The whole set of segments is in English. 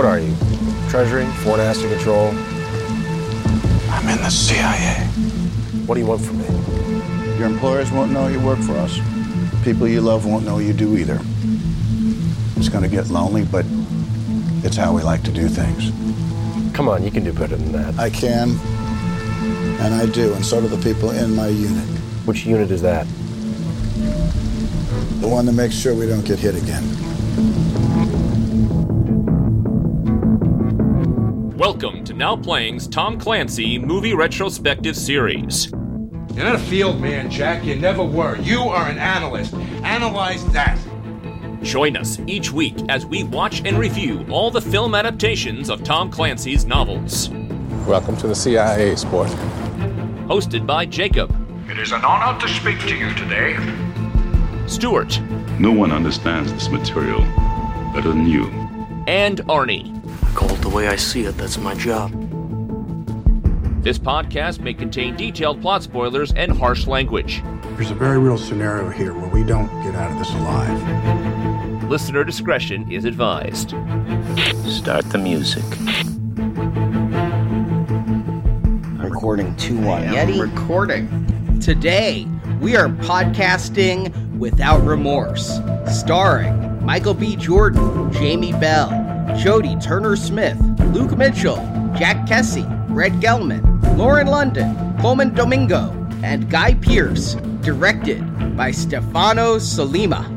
What are you? Treasury? Foreign asset control? I'm in the CIA. What do you want from me? Your employers won't know you work for us. People you love won't know you do either. It's going to get lonely, but it's how we like to do things. Come on, you can do better than that. I can, and I do, and so do the people in my unit. Which unit is that? The one that makes sure we don't get hit again. Now Playing's Tom Clancy Movie Retrospective Series. You're not a field man, Jack. You never were. You are an analyst. Analyze that. Join us each week as we watch and review all the film adaptations of Tom Clancy's novels. Welcome to the CIA, sport. Hosted by Jacob, It is an honor to speak to you today. Stuart, No one understands this material better than you. and Arnie. Call it the way I see it, that's my job. This podcast may contain detailed plot spoilers and harsh language. There's a very real scenario here where we don't get out of this alive. Listener discretion is advised. Start the music. Recording 2 1. Yeti. recording. Today, we are podcasting without remorse, starring Michael B. Jordan, Jamie Bell, Jodie Turner Smith, Luke Mitchell, Jack Kesy, Brett Gelman, Lauren London, Colman Domingo, and Guy Pearce, directed by Stefano Sollima.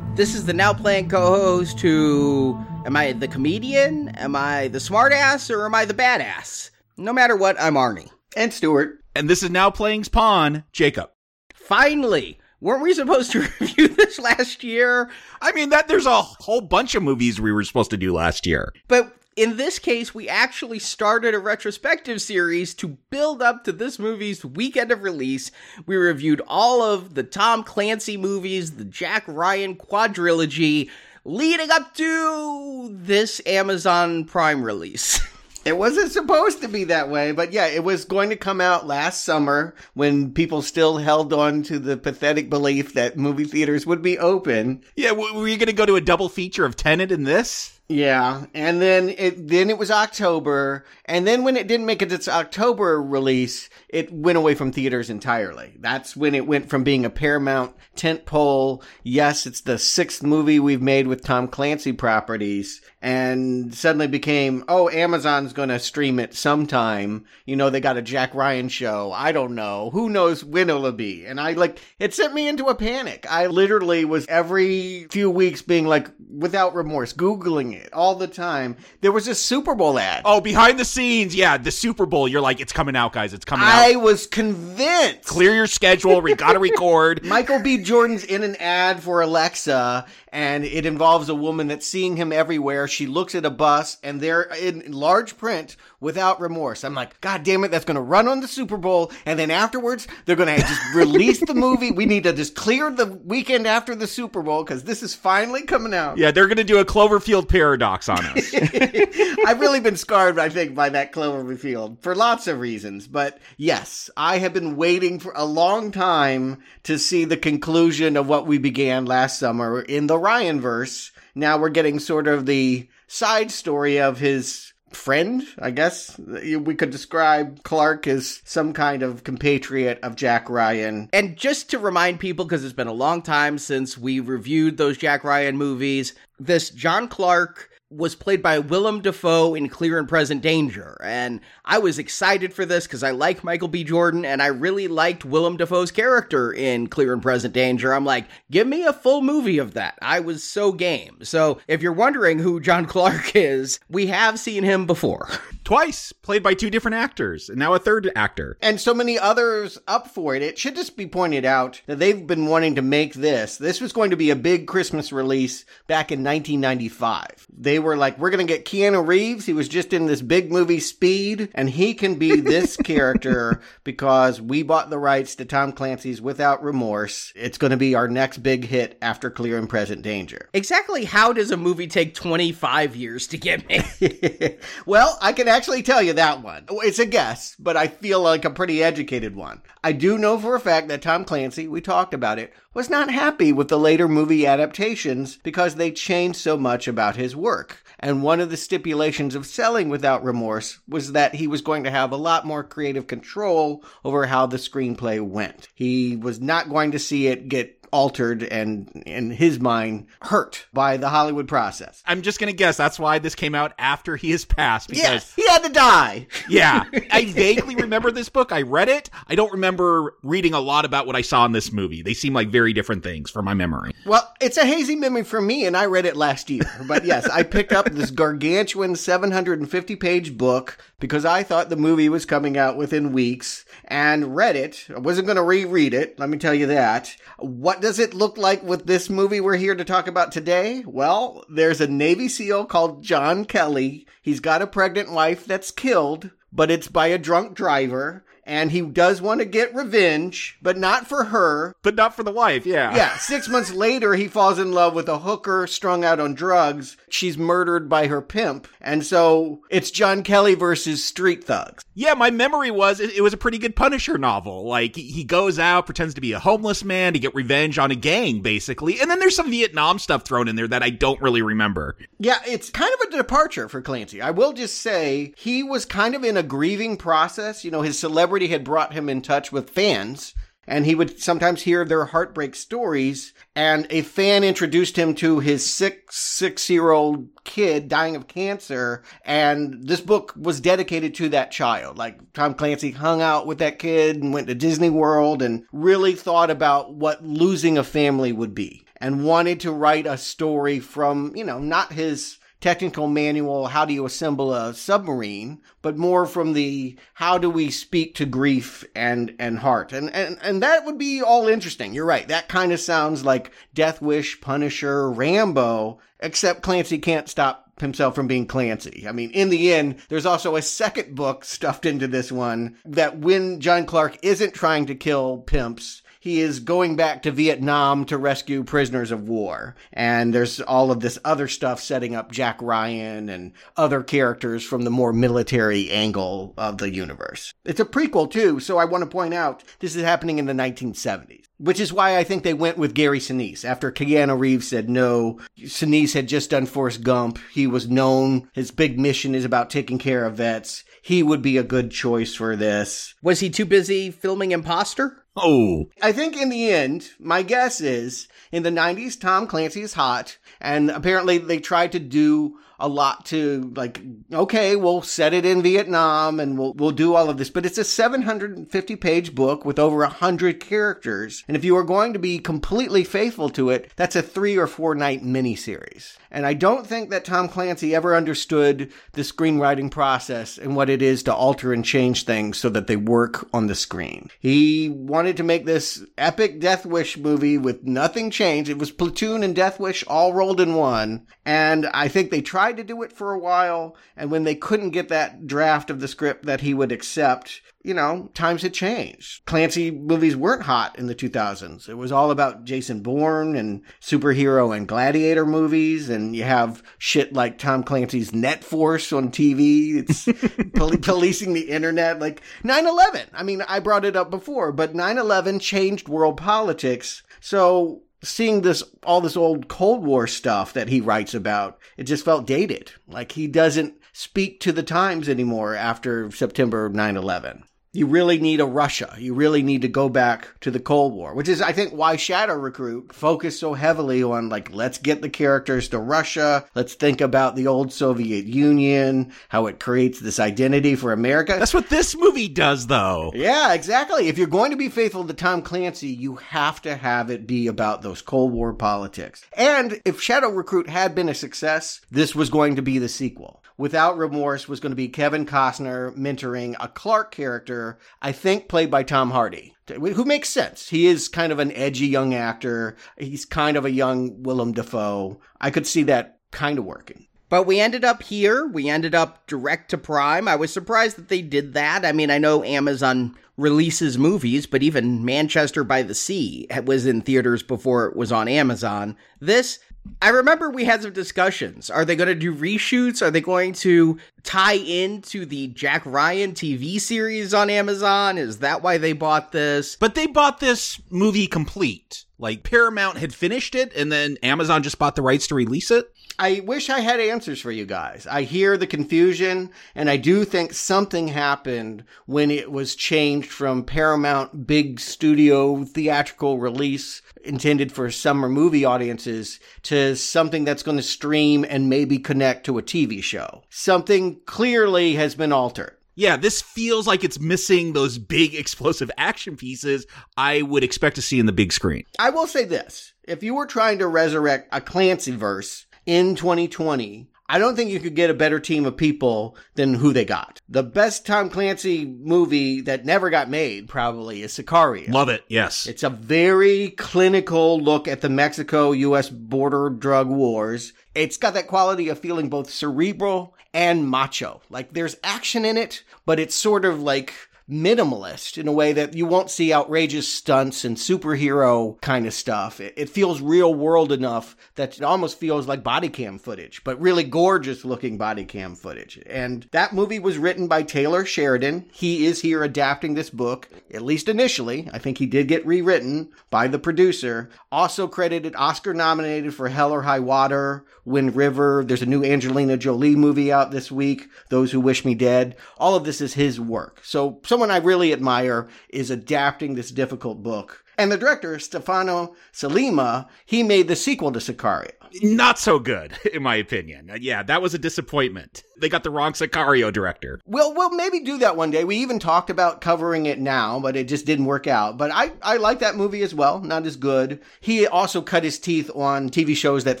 This is the now playing co-host who am I the comedian? Am I the smartass or am I the badass? No matter what, I'm Arnie. And Stuart. And this is now playing's pawn, Jacob. Finally, weren't we supposed to review this last year? I mean that there's a whole bunch of movies we were supposed to do last year. But in this case, we actually started a retrospective series to build up to this movie's weekend of release. We reviewed all of the Tom Clancy movies, the Jack Ryan quadrilogy, leading up to this Amazon Prime release. It wasn't supposed to be that way, but yeah, it was going to come out last summer when people still held on to the pathetic belief that movie theaters would be open. Yeah, were you going to go to a double feature of Tenet and this? Yeah, and then it then it was October, and then when it didn't make it its October release, it went away from theaters entirely. That's when it went from being a Paramount tentpole. Yes, it's the sixth movie we've made with Tom Clancy properties, and suddenly became oh Amazon's going to stream it sometime. You know they got a Jack Ryan show. I don't know who knows when it'll be, and I like it sent me into a panic. I literally was every few weeks being like without remorse googling it all the time. There was a Super Bowl ad. Oh, behind the scenes, yeah, the Super Bowl. You're like, it's coming out, guys. It's coming I out. Was convinced. Clear your schedule. We got to record. Michael B. Jordan's in an ad for Alexa, and it involves a woman that's seeing him everywhere. She looks at a bus, and they're in large print without remorse. I'm like, God damn it, that's going to run on the Super Bowl, and then afterwards, they're going to just release the movie. We need to just clear the weekend after the Super Bowl because this is finally coming out. Yeah, they're going to do a Cloverfield paradox on us. I've really been scarred, I think, by that Cloverfield for lots of reasons. But yes, I have been waiting for a long time to see the conclusion of what we began last summer in the Ryan verse. Now we're getting sort of the side story of his friend, I guess. We could describe Clark as some kind of compatriot of Jack Ryan. And just to remind people, because it's been a long time since we reviewed those Jack Ryan movies, this John Clark was played by Willem Dafoe in Clear and Present Danger. And I was excited for this because I like Michael B. Jordan and I really liked Willem Dafoe's character in Clear and Present Danger. I'm like, give me a full movie of that. I was so game. So if you're wondering who John Clark is, we have seen him before. Twice, played by two different actors, and now a third actor. and so many others up for it. It should just be pointed out that they've been wanting to make this. This was going to be a big Christmas release back in 1995. They were like, we're going to get Keanu Reeves. He was just in this big movie Speed, and he can be this character because we bought the rights to Tom Clancy's Without Remorse. It's going to be our next big hit after Clear and Present Danger. exactly how does a movie take 25 years to get made? well, I can actually tell you that one. It's a guess, but I feel like a pretty educated one. I do know for a fact that Tom Clancy, we talked about it, was not happy with the later movie adaptations because they changed so much about his work. And one of the stipulations of selling without remorse was that he was going to have a lot more creative control over how the screenplay went. He was not going to see it get altered and in his mind hurt by the Hollywood process. I'm just gonna guess that's why this came out after he has passed. Because yes, he had to die. yeah, I vaguely remember this book. I read it. I don't remember reading a lot about what I saw in this movie. They seem like very different things from my memory. Well, it's a hazy memory for me, and I read it last year. But yes, I picked up this gargantuan 750 page book because I thought the movie was coming out within weeks and read it. I wasn't going to reread it, let me tell you that. What does it look like with this movie we're here to talk about today? Well, there's a Navy SEAL called John Kelly. He's got a pregnant wife that's killed, but it's by a drunk driver and he does want to get revenge, but not for her. But not for the wife, yeah. Yeah. Six months later, he falls in love with a hooker strung out on drugs. She's murdered by her pimp. And so it's John Kelly versus street thugs. Yeah, my memory was it, it was a pretty good Punisher novel. Like, he, he goes out, pretends to be a homeless man to get revenge on a gang, basically. And then there's some Vietnam stuff thrown in there that I don't really remember. Yeah, it's kind of a departure for Clancy. I will just say he was kind of in a grieving process. You know, his celebrity celebrity had brought him in touch with fans and he would sometimes hear their heartbreak stories. And a fan introduced him to his six, six year old kid dying of cancer. And this book was dedicated to that child. Like Tom Clancy hung out with that kid and went to Disney World and really thought about what losing a family would be and wanted to write a story from, you know, not his technical manual, how do you assemble a submarine, but more from the how do we speak to grief and, and heart. And, and, and that would be all interesting. You're right. That kind of sounds like Death Wish, Punisher, Rambo, except Clancy can't stop himself from being Clancy. I mean, in the end, there's also a second book stuffed into this one that when John Clark isn't trying to kill pimps, he is going back to Vietnam to rescue prisoners of war. And there's all of this other stuff setting up Jack Ryan and other characters from the more military angle of the universe. It's a prequel too, so I want to point out this is happening in the 1970s. Which is why I think they went with Gary Sinise. After Keanu Reeves said no, Sinise had just done Forrest Gump. He was known. His big mission is about taking care of vets. He would be a good choice for this. Was he too busy filming Impostor? Oh. I think in the end, my guess is in the 90s, Tom Clancy is hot. And apparently they tried to do a lot to like, okay, we'll set it in Vietnam and we'll, we'll do all of this. But it's a 750 page book with over 100 characters. And if you are going to be completely faithful to it, that's a three or four night miniseries. And I don't think that Tom Clancy ever understood the screenwriting process and what it is to alter and change things so that they work on the screen. He wanted to make this epic Death Wish movie with nothing changed. It was Platoon and Death Wish all rolled in one. And I think they tried to do it for a while. And when they couldn't get that draft of the script that he would accept, you know, times had changed. Clancy movies weren't hot in the 2000s. It was all about Jason Bourne and superhero and gladiator movies. And you have shit like Tom Clancy's Net Force on TV. It's pol- policing the internet. Like 9 11. I mean, I brought it up before, but 9 11 changed world politics. So seeing this all this old Cold War stuff that he writes about, it just felt dated. Like he doesn't speak to the times anymore after September 9/11 you really need a Russia. You really need to go back to the Cold War, which is, I think, why Shadow Recruit focused so heavily on like, let's get the characters to Russia. Let's think about the old Soviet Union, how it creates this identity for America. That's what this movie does, though. Yeah, exactly. If you're going to be faithful to Tom Clancy, you have to have it be about those Cold War politics. And if Shadow Recruit had been a success, this was going to be the sequel. Without Remorse was going to be Kevin Costner mentoring a Clark character, I think played by Tom Hardy, who makes sense. He is kind of an edgy young actor. He's kind of a young Willem Dafoe. I could see that kind of working. But we ended up here. We ended up direct to Prime. I was surprised that they did that. I mean, I know Amazon releases movies, but even Manchester by the Sea was in theaters before it was on Amazon. This I remember we had some discussions. Are they going to do reshoots? Are they going to tie into the Jack Ryan TV series on Amazon? Is that why they bought this? But they bought this movie complete. Like Paramount had finished it and then Amazon just bought the rights to release it. I wish I had answers for you guys. I hear the confusion, and I do think something happened when it was changed from Paramount big studio theatrical release intended for summer movie audiences to something that's going to stream and maybe connect to a TV show. Something clearly has been altered. Yeah, this feels like it's missing those big explosive action pieces I would expect to see in the big screen. I will say this. If you were trying to resurrect a Clancy verse in 2020, I don't think you could get a better team of people than who they got. The best Tom Clancy movie that never got made probably is Sicario. Love it. Yes. It's a very clinical look at the Mexico US border drug wars. It's got that quality of feeling both cerebral and macho. Like there's action in it, but it's sort of like minimalist in a way that you won't see outrageous stunts and superhero kind of stuff. It, it, feels real world enough that it almost feels like body cam footage, but really gorgeous looking body cam footage. And that movie was written by Taylor Sheridan. He is here adapting this book, at least initially. I think he did get rewritten by the producer. Also credited Oscar nominated for Hell or High Water, Wind River. There's a new Angelina Jolie movie out this week, Those Who Wish Me Dead. All of this is his work. So someone I really admire is adapting this difficult book. And the director, Stefano Sollima, he made the sequel to Sicario. Not so good, in my opinion. Uh, yeah, that was a disappointment. They got the wrong Sicario director. We'll, we'll maybe do that one day. We even talked about covering it now, but it just didn't work out. But I, I like that movie as well. Not as good. He also cut his teeth on TV shows that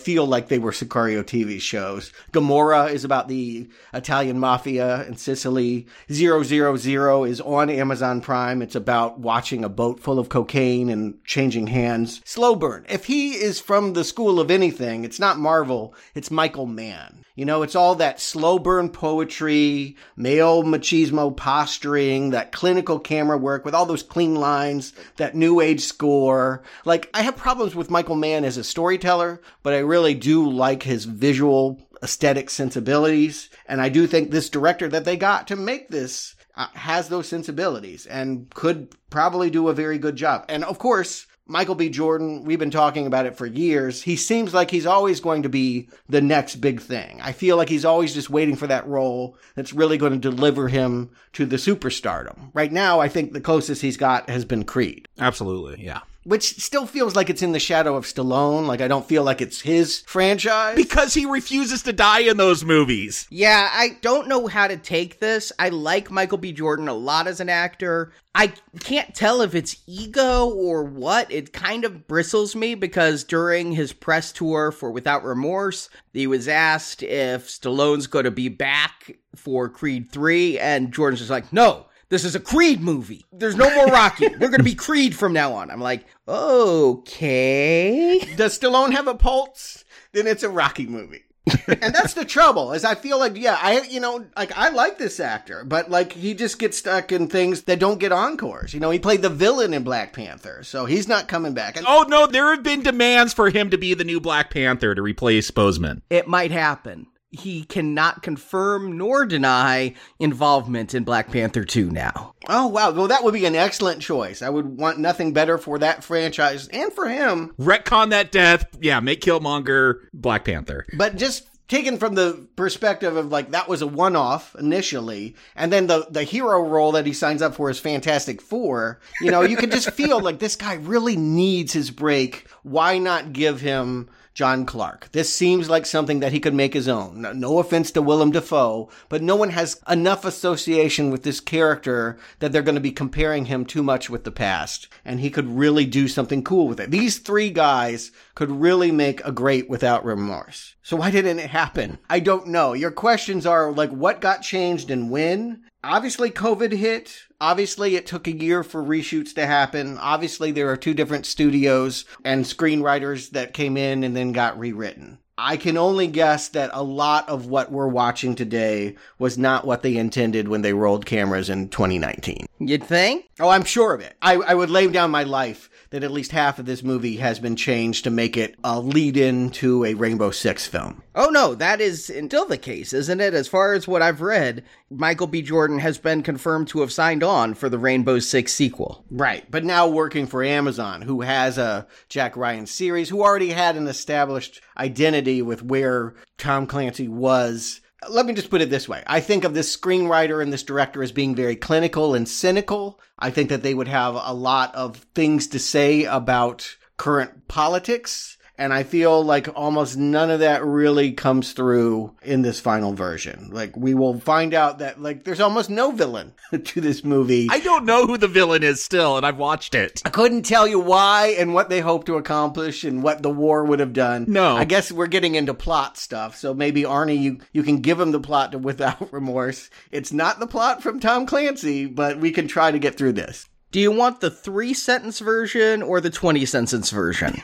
feel like they were Sicario TV shows. Gomorrah is about the Italian mafia in Sicily. Zero Zero Zero is on Amazon Prime. It's about watching a boat full of cocaine and changing hands. Slow burn. If he is from the school of anything, it's not Marvel, it's Michael Mann. You know, it's all that slow burn poetry, male machismo posturing, that clinical camera work with all those clean lines, that new age score. Like, I have problems with Michael Mann as a storyteller, but I really do like his visual aesthetic sensibilities. And I do think this director that they got to make this uh, has those sensibilities and could probably do a very good job. And of course, Michael B. Jordan, we've been talking about it for years. He seems like he's always going to be the next big thing. I feel like he's always just waiting for that role that's really going to deliver him to the superstardom. Right now, I think the closest he's got has been Creed. Absolutely, yeah which still feels like it's in the shadow of Stallone. Like I don't feel like it's his franchise because he refuses to die in those movies. Yeah, I don't know how to take this. I like Michael B. Jordan a lot as an actor. I can't tell if it's ego or what. It kind of bristles me because during his press tour for Without Remorse, he was asked if Stallone's going to be back for Creed 3 and Jordan's just like, "No, this is a Creed movie. There's no more Rocky. We're going to be Creed from now on. I'm like, okay. Does Stallone have a pulse? Then it's a Rocky movie. and that's the trouble is I feel like yeah I you know like I like this actor but like he just gets stuck in things that don't get encores you know he played the villain in Black Panther so he's not coming back and- oh no there have been demands for him to be the new Black Panther to replace Boseman it might happen he cannot confirm nor deny involvement in Black Panther 2 now. Oh, wow. Well, that would be an excellent choice. I would want nothing better for that franchise and for him. Retcon that death. Yeah, make Killmonger Black Panther. But just taken from the perspective of like that was a one-off initially and then the the hero role that he signs up for is fantastic four you know you can just feel like this guy really needs his break why not give him John Clark. This seems like something that he could make his own. No, no, offense to Willem Dafoe, but no one has enough association with this character that they're going to be comparing him too much with the past. And he could really do something cool with it. These three guys could really make a great without remorse. So why didn't it happen? I don't know. Your questions are like, what got changed and when? Obviously, COVID hit. Obviously, it took a year for reshoots to happen. Obviously, there are two different studios and screenwriters that came in and then got rewritten. I can only guess that a lot of what we're watching today was not what they intended when they rolled cameras in 2019. You'd think? Oh, I'm sure of it. I, I would lay down my life that at least half of this movie has been changed to make it a lead in to a Rainbow Six film. Oh no, that is still the case, isn't it? As far as what I've read, Michael B. Jordan has been confirmed to have signed on for the Rainbow Six sequel. Right, but now working for Amazon, who has a Jack Ryan series, who already had an established identity with where Tom Clancy was let me just put it this way. I think of this screenwriter and this director as being very clinical and cynical. I think that they would have a lot of things to say about current politics and I feel like almost none of that really comes through in this final version. Like we will find out that like there's almost no villain to this movie. I don't know who the villain is still, and I've watched it. I couldn't tell you why and what they hope to accomplish and what the war would have done. No. I guess we're getting into plot stuff. So maybe Arnie, you, you can give him the plot to Without Remorse. It's not the plot from Tom Clancy, but we can try to get through this. Do you want the three sentence version or the 20 sentence version?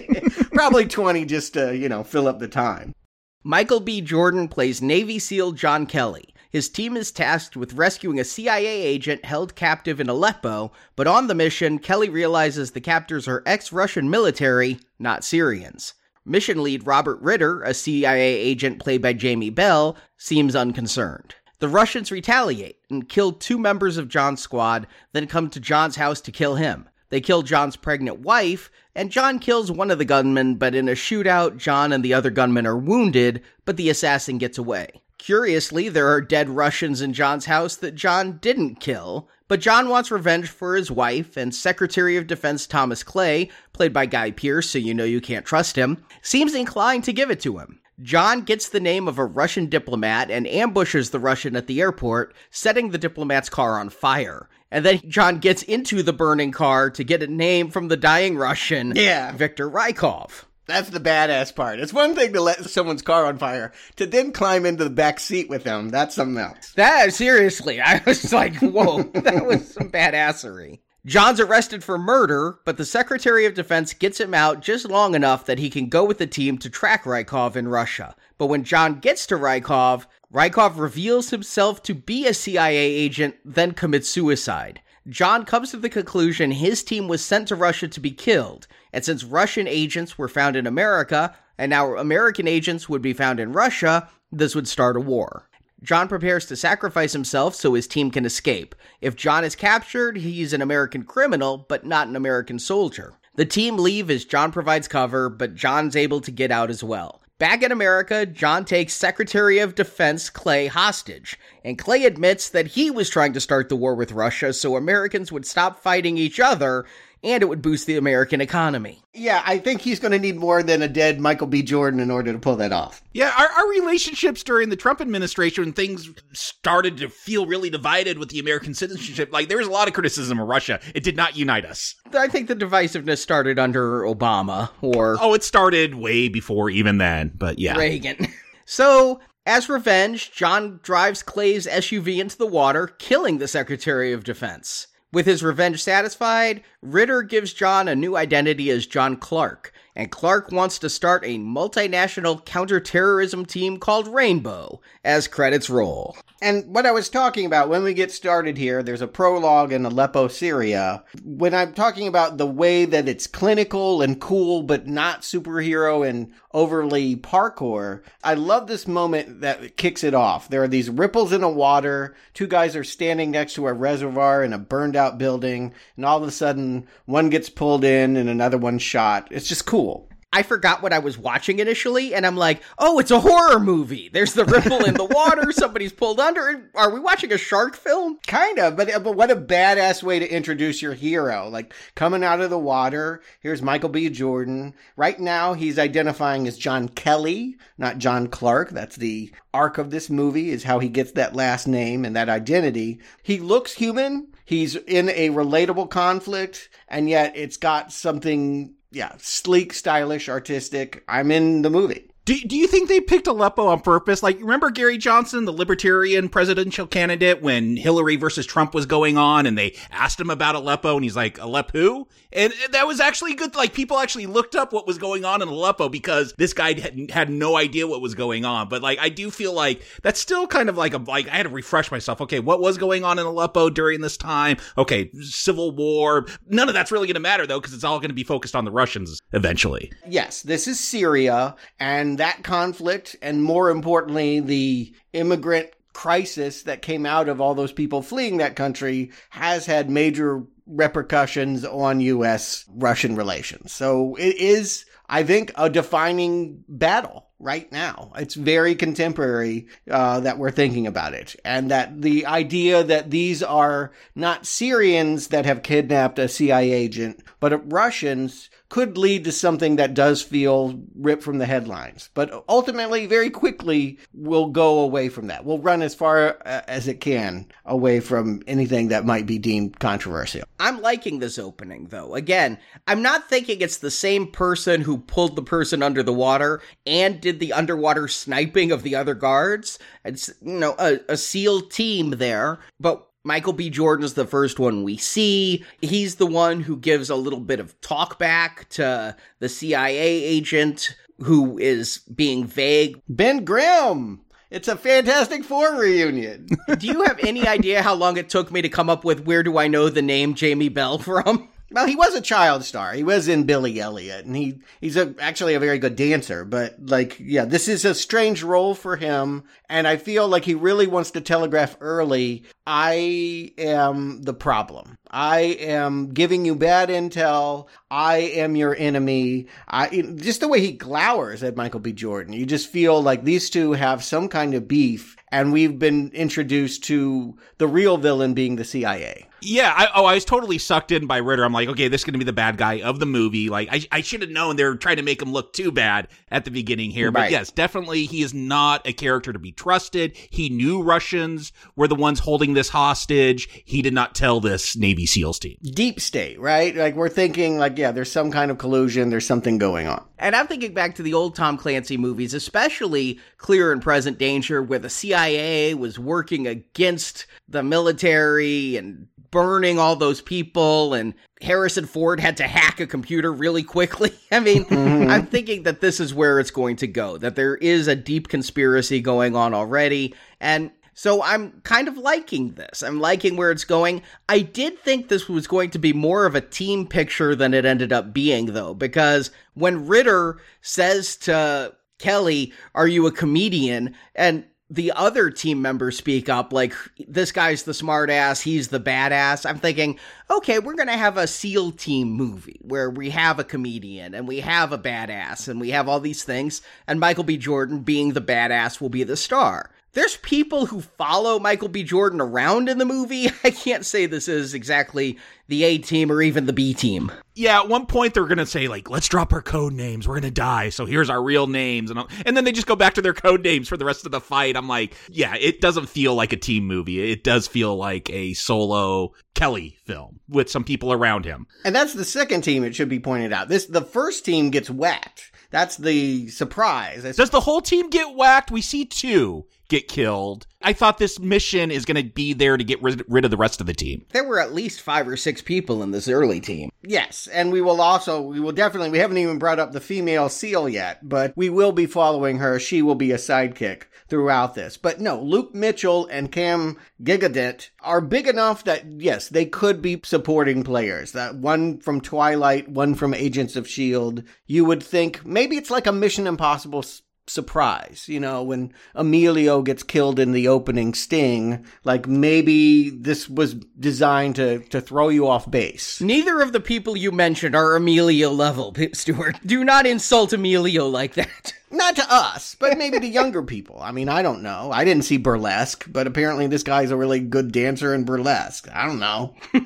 Probably 20 just to, you know, fill up the time. Michael B. Jordan plays Navy SEAL John Kelly. His team is tasked with rescuing a CIA agent held captive in Aleppo, but on the mission, Kelly realizes the captors are ex Russian military, not Syrians. Mission lead Robert Ritter, a CIA agent played by Jamie Bell, seems unconcerned. The Russians retaliate and kill two members of John's squad, then come to John's house to kill him. They kill John's pregnant wife, and John kills one of the gunmen, but in a shootout, John and the other gunmen are wounded, but the assassin gets away. Curiously, there are dead Russians in John's house that John didn't kill, but John wants revenge for his wife, and Secretary of Defense Thomas Clay, played by Guy Pearce, so you know you can't trust him, seems inclined to give it to him. John gets the name of a Russian diplomat and ambushes the Russian at the airport, setting the diplomat's car on fire. And then John gets into the burning car to get a name from the dying Russian, yeah. Viktor Rykov. That's the badass part. It's one thing to let someone's car on fire, to then climb into the back seat with them. That's something else. That seriously, I was like, whoa, that was some badassery. John's arrested for murder, but the Secretary of Defense gets him out just long enough that he can go with the team to track Rykov in Russia. But when John gets to Rykov, Rykov reveals himself to be a CIA agent, then commits suicide. John comes to the conclusion his team was sent to Russia to be killed, and since Russian agents were found in America, and now American agents would be found in Russia, this would start a war. John prepares to sacrifice himself so his team can escape. If John is captured, he's an American criminal, but not an American soldier. The team leave as John provides cover, but John's able to get out as well. Back in America, John takes Secretary of Defense Clay hostage, and Clay admits that he was trying to start the war with Russia so Americans would stop fighting each other and it would boost the American economy. Yeah, I think he's going to need more than a dead Michael B. Jordan in order to pull that off. Yeah, our, our relationships during the Trump administration, when things started to feel really divided with the American citizenship, like there was a lot of criticism of Russia. It did not unite us. I think the divisiveness started under Obama or. Oh, it started way before even then, but yeah. Reagan. so as revenge, John drives Clay's SUV into the water, killing the Secretary of Defense. With his revenge satisfied, Ritter gives John a new identity as John Clark, and Clark wants to start a multinational counterterrorism team called Rainbow as credits roll. And what I was talking about when we get started here, there's a prologue in Aleppo, Syria. When I'm talking about the way that it's clinical and cool, but not superhero and overly parkour, I love this moment that kicks it off. There are these ripples in the water. Two guys are standing next to a reservoir in a burned out building, and all of a sudden, one gets pulled in and another one shot. It's just cool. I forgot what I was watching initially, and I'm like, oh, it's a horror movie. There's the ripple in the water, somebody's pulled under. Are we watching a shark film? Kind of, but, but what a badass way to introduce your hero. Like, coming out of the water, here's Michael B. Jordan. Right now, he's identifying as John Kelly, not John Clark. That's the arc of this movie, is how he gets that last name and that identity. He looks human. He's in a relatable conflict, and yet it's got something yeah, sleek, stylish, artistic. I'm in the movie. Do, do you think they picked Aleppo on purpose? Like, remember Gary Johnson, the libertarian presidential candidate, when Hillary versus Trump was going on and they asked him about Aleppo and he's like, Aleppo? And that was actually good. Like, people actually looked up what was going on in Aleppo because this guy had, had no idea what was going on. But, like, I do feel like that's still kind of like a, like, I had to refresh myself. Okay, what was going on in Aleppo during this time? Okay, civil war. None of that's really going to matter, though, because it's all going to be focused on the Russians eventually. Yes, this is Syria, and that conflict, and more importantly, the immigrant crisis that came out of all those people fleeing that country has had major repercussions on U.S. Russian relations. So it is, I think, a defining battle right now. It's very contemporary uh, that we're thinking about it. And that the idea that these are not Syrians that have kidnapped a CIA agent, but Russians could lead to something that does feel ripped from the headlines. But ultimately, very quickly, we'll go away from that. We'll run as far uh, as it can away from anything that might be deemed controversial. I'm liking this opening, though. Again, I'm not thinking it's the same person who pulled the person under the water and did the underwater sniping of the other guards. It's, you know, a, a SEAL team there. But Michael B. Jordan is the first one we see. He's the one who gives a little bit of talk back to the CIA agent who is being vague. Ben Grimm! It's a Fantastic Four reunion. do you have any idea how long it took me to come up with where do I know the name Jamie Bell from? Well, he was a child star. He was in Billy Elliot, and he he's a, actually a very good dancer. But like, yeah, this is a strange role for him, and I feel like he really wants to telegraph early. I am the problem. I am giving you bad intel. I am your enemy. I just the way he glowers at Michael B. Jordan. You just feel like these two have some kind of beef, and we've been introduced to the real villain being the CIA. Yeah, I, oh, I was totally sucked in by Ritter. I'm like, okay, this is going to be the bad guy of the movie. Like, I, I should have known they're trying to make him look too bad at the beginning here. Right. But yes, definitely, he is not a character to be trusted. He knew Russians were the ones holding this hostage. He did not tell this Navy SEALs team. Deep state, right? Like, we're thinking, like, yeah, there's some kind of collusion. There's something going on. And I'm thinking back to the old Tom Clancy movies, especially Clear and Present Danger, where the CIA was working against the military and burning all those people and Harrison Ford had to hack a computer really quickly. I mean, mm-hmm. I'm thinking that this is where it's going to go, that there is a deep conspiracy going on already. And so I'm kind of liking this. I'm liking where it's going. I did think this was going to be more of a team picture than it ended up being, though, because when Ritter says to Kelly, Are you a comedian? And the other team members speak up like this guy's the smartass, he's the badass. I'm thinking, okay, we're gonna have a SEAL team movie where we have a comedian and we have a badass and we have all these things, and Michael B. Jordan being the badass will be the star. There's people who follow Michael B. Jordan around in the movie. I can't say this is exactly the A team or even the B team. Yeah, at one point they're gonna say like, "Let's drop our code names. We're gonna die. So here's our real names," and and then they just go back to their code names for the rest of the fight. I'm like, yeah, it doesn't feel like a team movie. It does feel like a solo Kelly film with some people around him. And that's the second team. It should be pointed out. This the first team gets whacked. That's the surprise. Does the whole team get whacked? We see two get killed. I thought this mission is going to be there to get rid, rid of the rest of the team. There were at least five or six people in this early team. Yes, and we will also, we will definitely, we haven't even brought up the female SEAL yet, but we will be following her. She will be a sidekick throughout this. But no, Luke Mitchell and Cam Gigandet are big enough that, yes, they could be supporting players. That one from Twilight, one from Agents of S.H.I.E.L.D. You would think maybe it's like a Mission Impossible surprise. You know, when Emilio gets killed in the opening sting, like maybe this was designed to, to throw you off base. Neither of the people you mentioned are Emilio level, Stuart. Do not insult Emilio like that. Not to us, but maybe to younger people. I mean, I don't know. I didn't see burlesque, but apparently this guy's a really good dancer in burlesque. I don't know.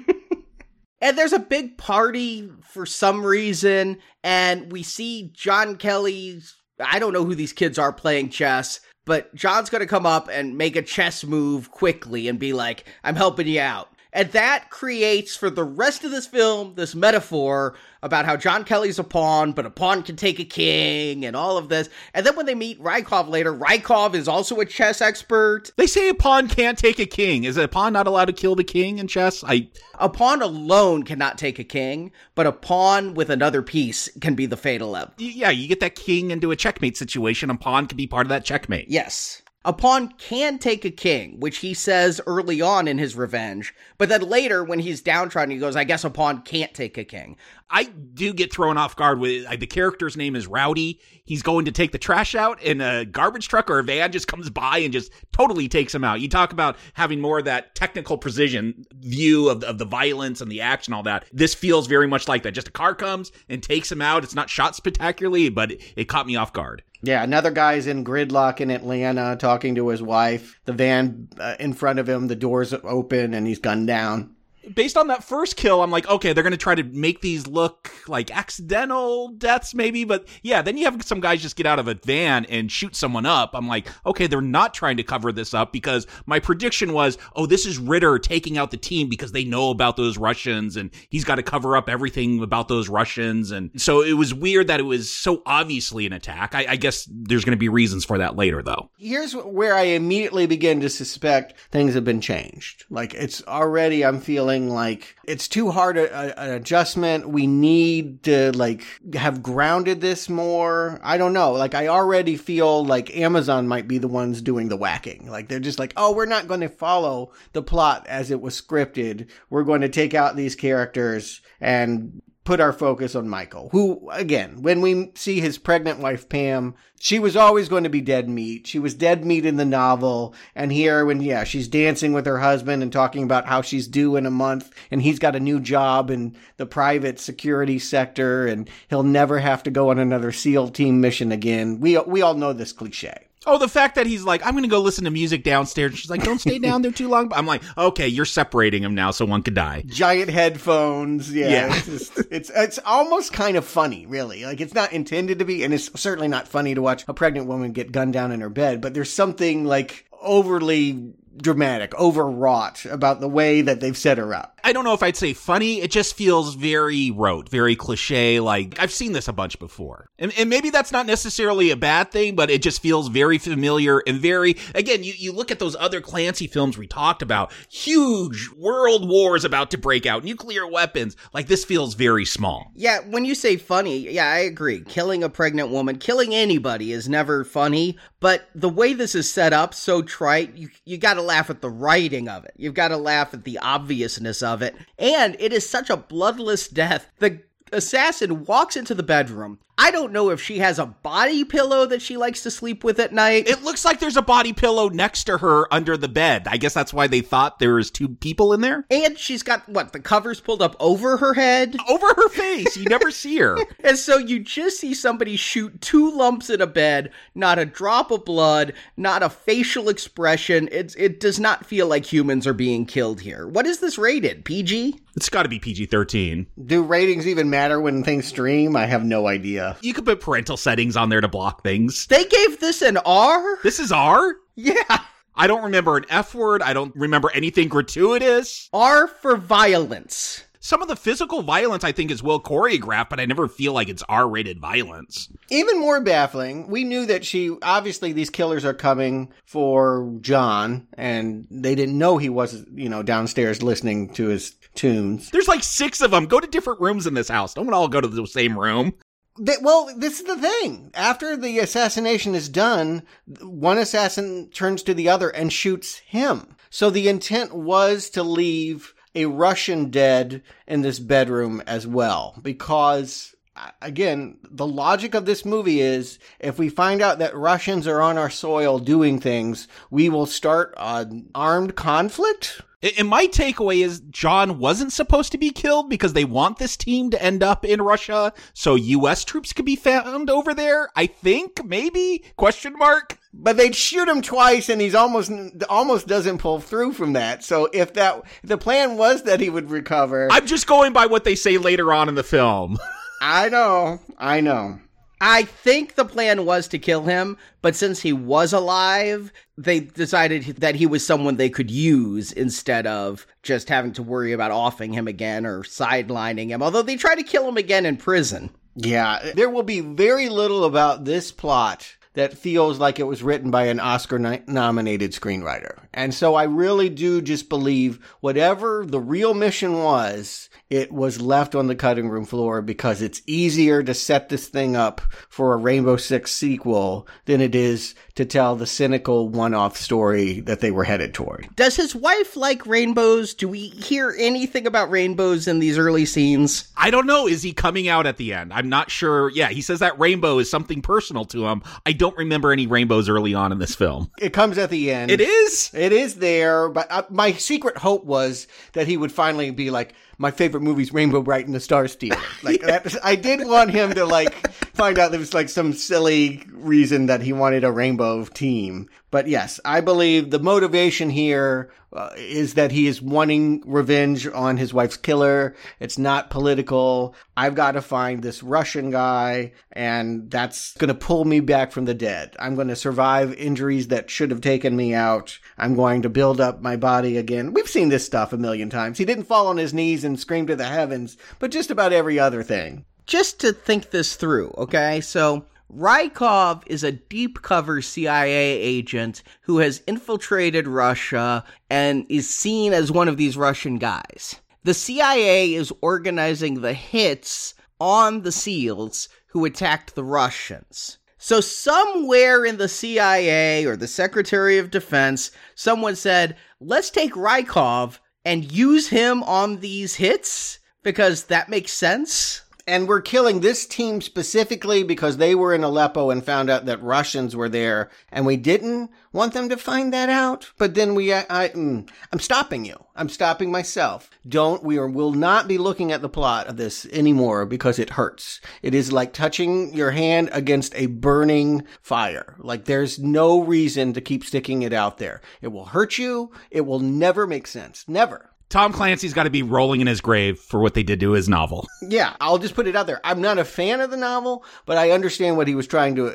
And there's a big party for some reason, and we see John Kelly's I don't know who these kids are playing chess, but John's going to come up and make a chess move quickly and be like, I'm helping you out. And that creates for the rest of this film this metaphor about how John Kelly's a pawn, but a pawn can take a king and all of this. And then when they meet Rykov later, Rykov is also a chess expert. They say a pawn can't take a king. Is a pawn not allowed to kill the king in chess? I a pawn alone cannot take a king, but a pawn with another piece can be the fatal ebb. Yeah, you get that king into a checkmate situation. A pawn can be part of that checkmate. Yes. A pawn can take a king, which he says early on in his revenge, but then later when he's downtrodden, he goes, I guess a pawn can't take a king. I do get thrown off guard with the character's name is Rowdy. He's going to take the trash out, and a garbage truck or a van just comes by and just totally takes him out. You talk about having more of that technical precision view of, of the violence and the action, all that. This feels very much like that. Just a car comes and takes him out. It's not shot spectacularly, but it, it caught me off guard. Yeah, another guy's in gridlock in Atlanta talking to his wife. The van uh, in front of him, the doors open, and he's gunned down based on that first kill, I'm like, okay, they're to try to make these look like accidental deaths, maybe. But yeah, then you have some guys just get out of a van and shoot someone up. I'm like, okay, they're not trying to cover this up because my prediction was, oh, this is Ritter taking out the team because they know about those Russians and he's got to cover up everything about those Russians. And so it was weird that it was so obviously an attack. I, I guess there's to be reasons for that later, though. Here's where I immediately begin to suspect things have been changed. Like it's already, I'm feeling feeling like it's too hard a, a, an adjustment. We need to like have grounded this more. I don't know. Like I already feel like Amazon might be the ones doing the whacking. Like they're just like, oh, we're not going to follow the plot as it was scripted. We're going to take out these characters and put our focus on Michael, who, again, when we see his pregnant wife, Pam, she was always going to be dead meat. She was dead meat in the novel. And here, when, yeah, she's dancing with her husband and talking about how she's due in a month and he's got a new job in the private security sector and he'll never have to go on another SEAL team mission again. We, we all know this cliche. Oh, the fact that he's like, I'm going to go listen to music downstairs. She's like, don't stay down there too long. But I'm like, okay, you're separating him now so one could die. Giant headphones. Yeah. yeah. It's, just, it's, it's almost kind of funny, really. Like, it's not intended to be, and it's certainly not funny to watch a pregnant woman get gunned down in her bed, but there's something like overly dramatic, overwrought about the way that they've set her up. I don't know if I'd say funny. It just feels very rote, very cliche. Like I've seen this a bunch before. And, and maybe that's not necessarily a bad thing, but it just feels very familiar and very, again, you, you look at those other Clancy films we talked about, huge world wars about to break out, nuclear weapons. Like this feels very small. Yeah. When you say funny, yeah, I agree. Killing a pregnant woman, killing anybody is never funny, but the way this is set up, so trite, you, you gotta laugh at the writing of it. You've gotta laugh at the obviousness of it. And it is such a bloodless death. The assassin walks into the bedroom. I don't know if she has a body pillow that she likes to sleep with at night. It looks like there's a body pillow next to her under the bed. I guess that's why they thought there was two people in there. And she's got what the covers pulled up over her head, over her face. You never see her. and so you just see somebody shoot two lumps in a bed, not a drop of blood, not a facial expression. It's it does not feel like humans are being killed here. What is this rated? PG? It's got to be PG 13. Do ratings even matter when things stream? I have no idea. You could put parental settings on there to block things. They gave this an R? This is R? Yeah. I don't remember an F word. I don't remember anything gratuitous. R for violence. Some of the physical violence I think is well choreographed, but I never feel like it's R rated violence. Even more baffling, we knew that she, obviously these killers are coming for John, and they didn't know he was, you know, downstairs listening to his tunes. There's like six of them. Go to different rooms in this house. Don't all go to the same room. They, well, this is the thing. After the assassination is done, one assassin turns to the other and shoots him. So the intent was to leave a Russian dead in this bedroom as well, because again, the logic of this movie is if we find out that Russians are on our soil doing things, we will start an armed conflict. And my takeaway is John wasn't supposed to be killed because they want this team to end up in Russia so US troops could be found over there. I think maybe question mark. But they'd shoot him twice and he's almost almost doesn't pull through from that. So if that the plan was that he would recover. I'm just going by what they say later on in the film. I know. I know. I think the plan was to kill him, but since he was alive, they decided that he was someone they could use instead of just having to worry about offing him again or sidelining him. Although they tried to kill him again in prison. Yeah, there will be very little about this plot that feels like it was written by an Oscar nominated screenwriter. And so I really do just believe whatever the real mission was, it was left on the cutting room floor because it's easier to set this thing up for a Rainbow Six sequel than it is to tell the cynical one off story that they were headed toward. Does his wife like rainbows? Do we hear anything about rainbows in these early scenes? I don't know. Is he coming out at the end? I'm not sure. Yeah, he says that rainbow is something personal to him. I don't remember any rainbows early on in this film. It comes at the end. It is? It is there, but uh, my secret hope was that he would finally be like, my favorite movie's Rainbow Brite and the Star Stealer. Like that, I did want him to like find out there was like some silly reason that he wanted a rainbow team. But yes, I believe the motivation here uh, is that he is wanting revenge on his wife's killer. It's not political. I've got to find this Russian guy, and that's going to pull me back from the dead. I'm going to survive injuries that should have taken me out. I'm going to build up my body again. We've seen this stuff a million times. He didn't fall on his knees and scream to the heavens, but just about every other thing. Just to think this through, okay? So Rykov is a deep cover CIA agent who has infiltrated Russia and is seen as one of these Russian guys. The CIA is organizing the hits on the SEALs who attacked the Russians. So, somewhere in the CIA or the Secretary of Defense, someone said, let's take Rykov and use him on these hits because that makes sense and we're killing this team specifically because they were in Aleppo and found out that Russians were there, and we didn't want them to find that out. But then we, I, I mm, I'm stopping you. I'm stopping myself. Don't we are, will not be looking at the plot of this anymore because it hurts. It is like touching your hand against a burning fire. Like there's no reason to keep sticking it out there. It will hurt you. It will never make sense. Never. Tom Clancy's got to be rolling in his grave for what they did to his novel. Yeah, I'll just put it out there. I'm not a fan of the novel, but I understand what he was trying to uh,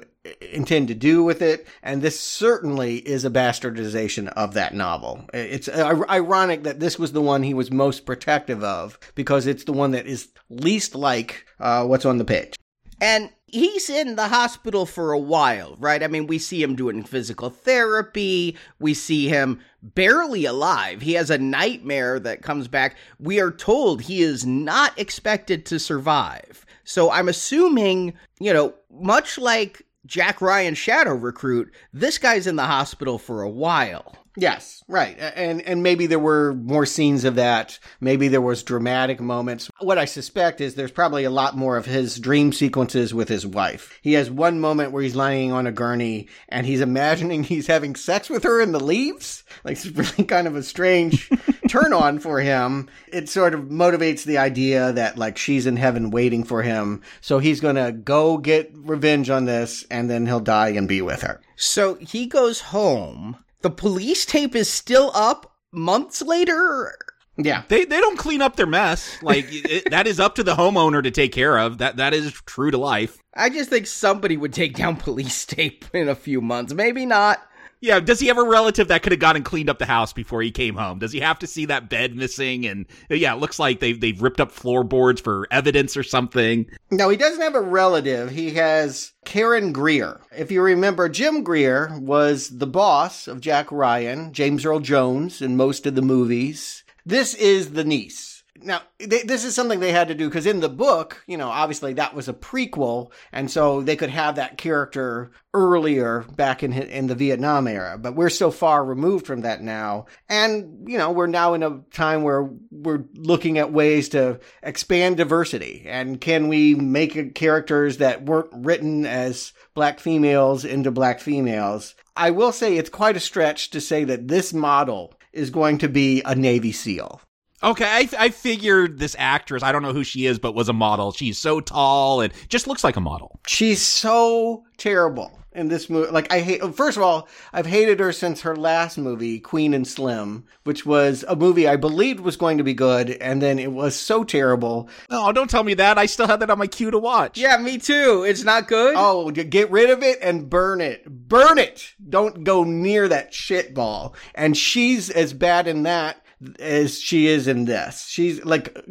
intend to do with it, and this certainly is a bastardization of that novel. It's ironic that this was the one he was most protective of because it's the one that is least like uh, what's on the page. And he's in the hospital for a while, right? I mean, we see him doing physical therapy. We see him barely alive. He has a nightmare that comes back. We are told he is not expected to survive. So I'm assuming, you know, much like Jack Ryan Shadow Recruit, this guy's in the hospital for a while. Yes, right. And and maybe there were more scenes of that. Maybe there was dramatic moments. What I suspect is there's probably a lot more of his dream sequences with his wife. He has one moment where he's lying on a gurney and he's imagining he's having sex with her in the leaves. Like it's really kind of a strange turn on for him. It sort of motivates the idea that like she's in heaven waiting for him. So he's going to go get revenge on this and then he'll die and be with her. So he goes home the police tape is still up months later. Yeah, they they don't clean up their mess. Like it, that is up to the homeowner to take care of. That that is true to life. I just think somebody would take down police tape in a few months. Maybe not. Yeah, does he have a relative that could have gotten cleaned up the house before he came home? Does he have to see that bed missing? And yeah, it looks like they've they've ripped up floorboards for evidence or something. No, he doesn't have a relative. He has Karen Greer. If you remember, Jim Greer was the boss of Jack Ryan, James Earl Jones in most of the movies. This is the niece. Now, they, this is something they had to do because in the book, you know, obviously that was a prequel, and so they could have that character earlier back in in the Vietnam era. But we're so far removed from that now, and you know, we're now in a time where we're looking at ways to expand diversity. And can we make characters that weren't written as black females into black females? I will say it's quite a stretch to say that this model is going to be a Navy SEAL. Okay, I, I figured this actress, I don't know who she is, but was a model. She's so tall and just looks like a model. She's so terrible. in this movie. Like I hate. First of all, I've hated her since her last movie, Queen and Slim, which was a movie I believed was going to be good, and then it was so terrible. No, don't tell me that. I still have that on my queue to watch. Yeah, me too. It's not good. Oh, get rid of it and burn it. Burn it. Don't go near that shit ball. And she's as bad in that as she is in this. She's like,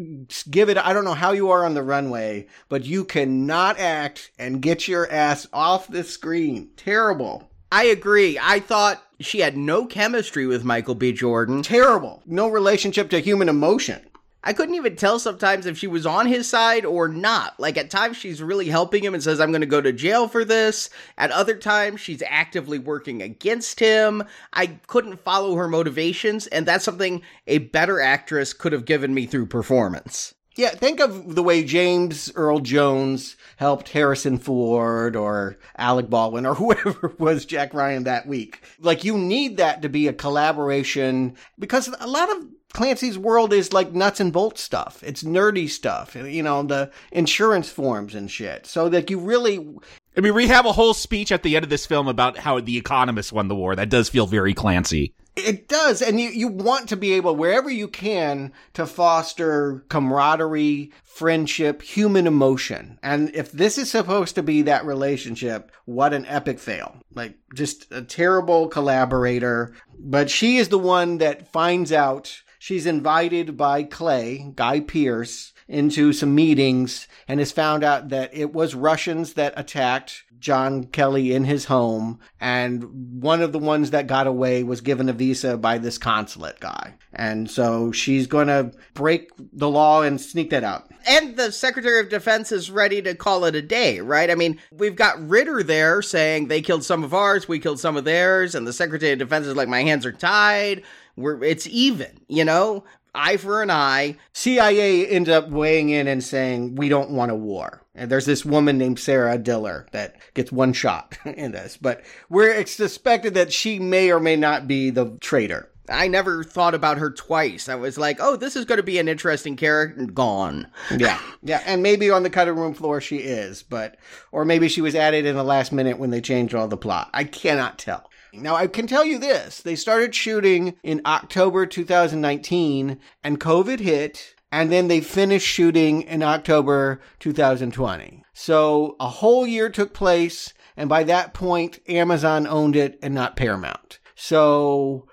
give it, I don't know how you are on the runway, but you cannot act and get your ass off the screen. Terrible. I agree. I thought she had no chemistry with Michael B. Jordan. Terrible. No relationship to human emotion. I couldn't even tell sometimes if she was on his side or not. Like at times she's really helping him and says, I'm going to go to jail for this. At other times she's actively working against him. I couldn't follow her motivations, and that's something a better actress could have given me through performance. Yeah, think of the way James Earl Jones helped Harrison Ford or Alec Baldwin or whoever was Jack Ryan that week. Like, you need that to be a collaboration because a lot of Clancy's world is like nuts and bolts stuff. It's nerdy stuff, you know, the insurance forms and shit. So that you really. I mean, we have a whole speech at the end of this film about how the economists won the war. That does feel very Clancy. It does. And you, you want to be able, wherever you can, to foster camaraderie, friendship, human emotion. And if this is supposed to be that relationship, what an epic fail. Like, just a terrible collaborator. But she is the one that finds out she's invited by Clay, Guy Pearce, into some meetings and has found out that it was Russians that attacked John Kelly in his home, and one of the ones that got away was given a visa by this consulate guy. And so she's going to break the law and sneak that out. And the Secretary of Defense is ready to call it a day, right? I mean, we've got Ritter there saying they killed some of ours, we killed some of theirs, and the Secretary of Defense is like, my hands are tied. We're, it's even, you know? eye for an eye. CIA ends up weighing in and saying, we don't want a war. And there's this woman named Sarah Diller that gets one shot in this, but we're suspected that she may or may not be the traitor. I never thought about her twice. I was like, oh, this is going to be an interesting character. Gone. yeah. Yeah. And maybe on the cutting room floor she is, but, or maybe she was added in the last minute when they changed all the plot. I cannot tell. Now, I can tell you this they started shooting in October 2019, and COVID hit, and then they finished shooting in October 2020. So a whole year took place, and by that point, Amazon owned it and not Paramount. So,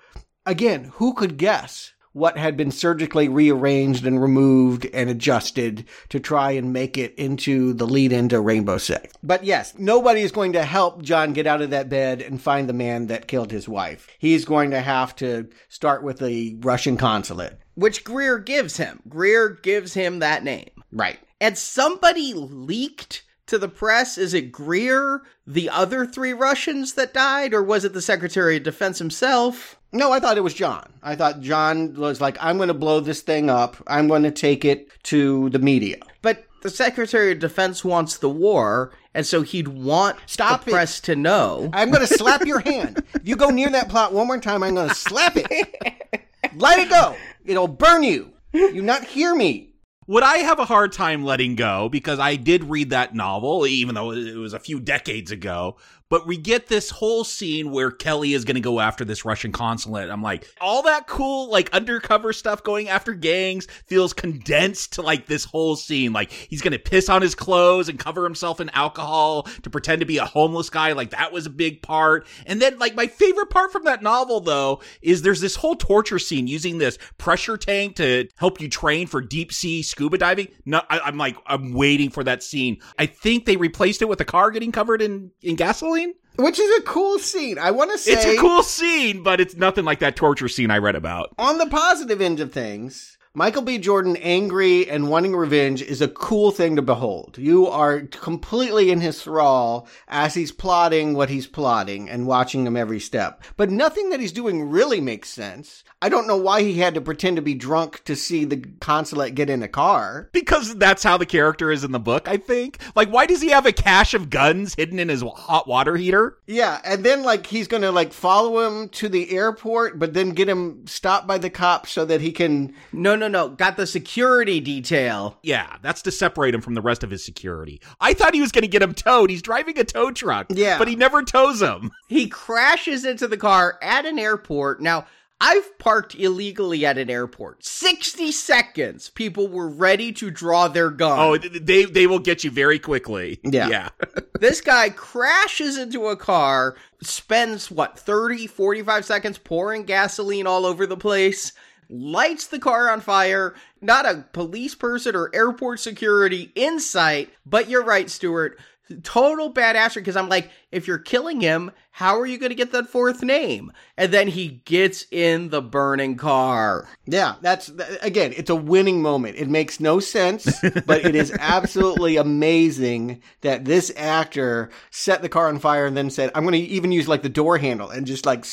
again, who could guess what had been surgically rearranged and removed and adjusted to try and make it into the lead into Rainbow Six. But yes, nobody is going to help John get out of that bed and find the man that killed his wife. He's going to have to start with the Russian consulate. Which Greer gives him. Greer gives him that name. Right. And somebody leaked to the press? Is it Greer, the other three Russians that died, or was it the Secretary of Defense himself? No, I thought it was John. I thought John was like, I'm going to blow this thing up. I'm going to take it to the media. But the Secretary of Defense wants the war, and so he'd want Stop the press to know. I'm going to slap your hand. If you go near that plot one more time, I'm going to slap it. Let it go. It'll burn you. You not hear me would I have a hard time letting go because I did read that novel, even though it was a few decades ago. But we get this whole scene where Kelly is going to go after this Russian consulate. I'm like, all that cool, like undercover stuff going after gangs feels condensed to like this whole scene. Like he's going to piss on his clothes and cover himself in alcohol to pretend to be a homeless guy. Like that was a big part. And then like my favorite part from that novel though is there's this whole torture scene using this pressure tank to help you train for deep sea scuba diving. No, I, I'm like, I'm waiting for that scene. I think they replaced it with a car getting covered in, in gasoline. Which is a cool scene. I want to say it's a cool scene, but it's nothing like that torture scene I read about. On the positive end of things, Michael B. Jordan angry and wanting revenge is a cool thing to behold. You are completely in his thrall as he's plotting what he's plotting and watching him every step. But nothing that he's doing really makes sense. I don't know why he had to pretend to be drunk to see the consulate get in a car. Because that's how the character is in the book, I think. Like, why does he have a cache of guns hidden in his hot water heater? Yeah, and then, like, he's gonna, like, follow him to the airport, but then get him stopped by the cops so that he can. No, no, no. Got the security detail. Yeah, that's to separate him from the rest of his security. I thought he was going to get him towed. He's driving a tow truck. Yeah. But he never tows him. He crashes into the car at an airport. Now, I've parked illegally at an airport. 60 seconds. People were ready to draw their gun. Oh, they they will get you very quickly. Yeah. Yeah. this guy crashes into a car, spends what, 30, 45 seconds pouring gasoline all over the place, lights the car on fire. Not a police person or airport security in sight, but you're right, Stuart. Total badassery because I'm like, if you're killing him, how are you going to get that fourth name? And then he gets in the burning car. Yeah, that's again, it's a winning moment. It makes no sense, but it is absolutely amazing that this actor set the car on fire and then said, "I'm going to even use like the door handle and just like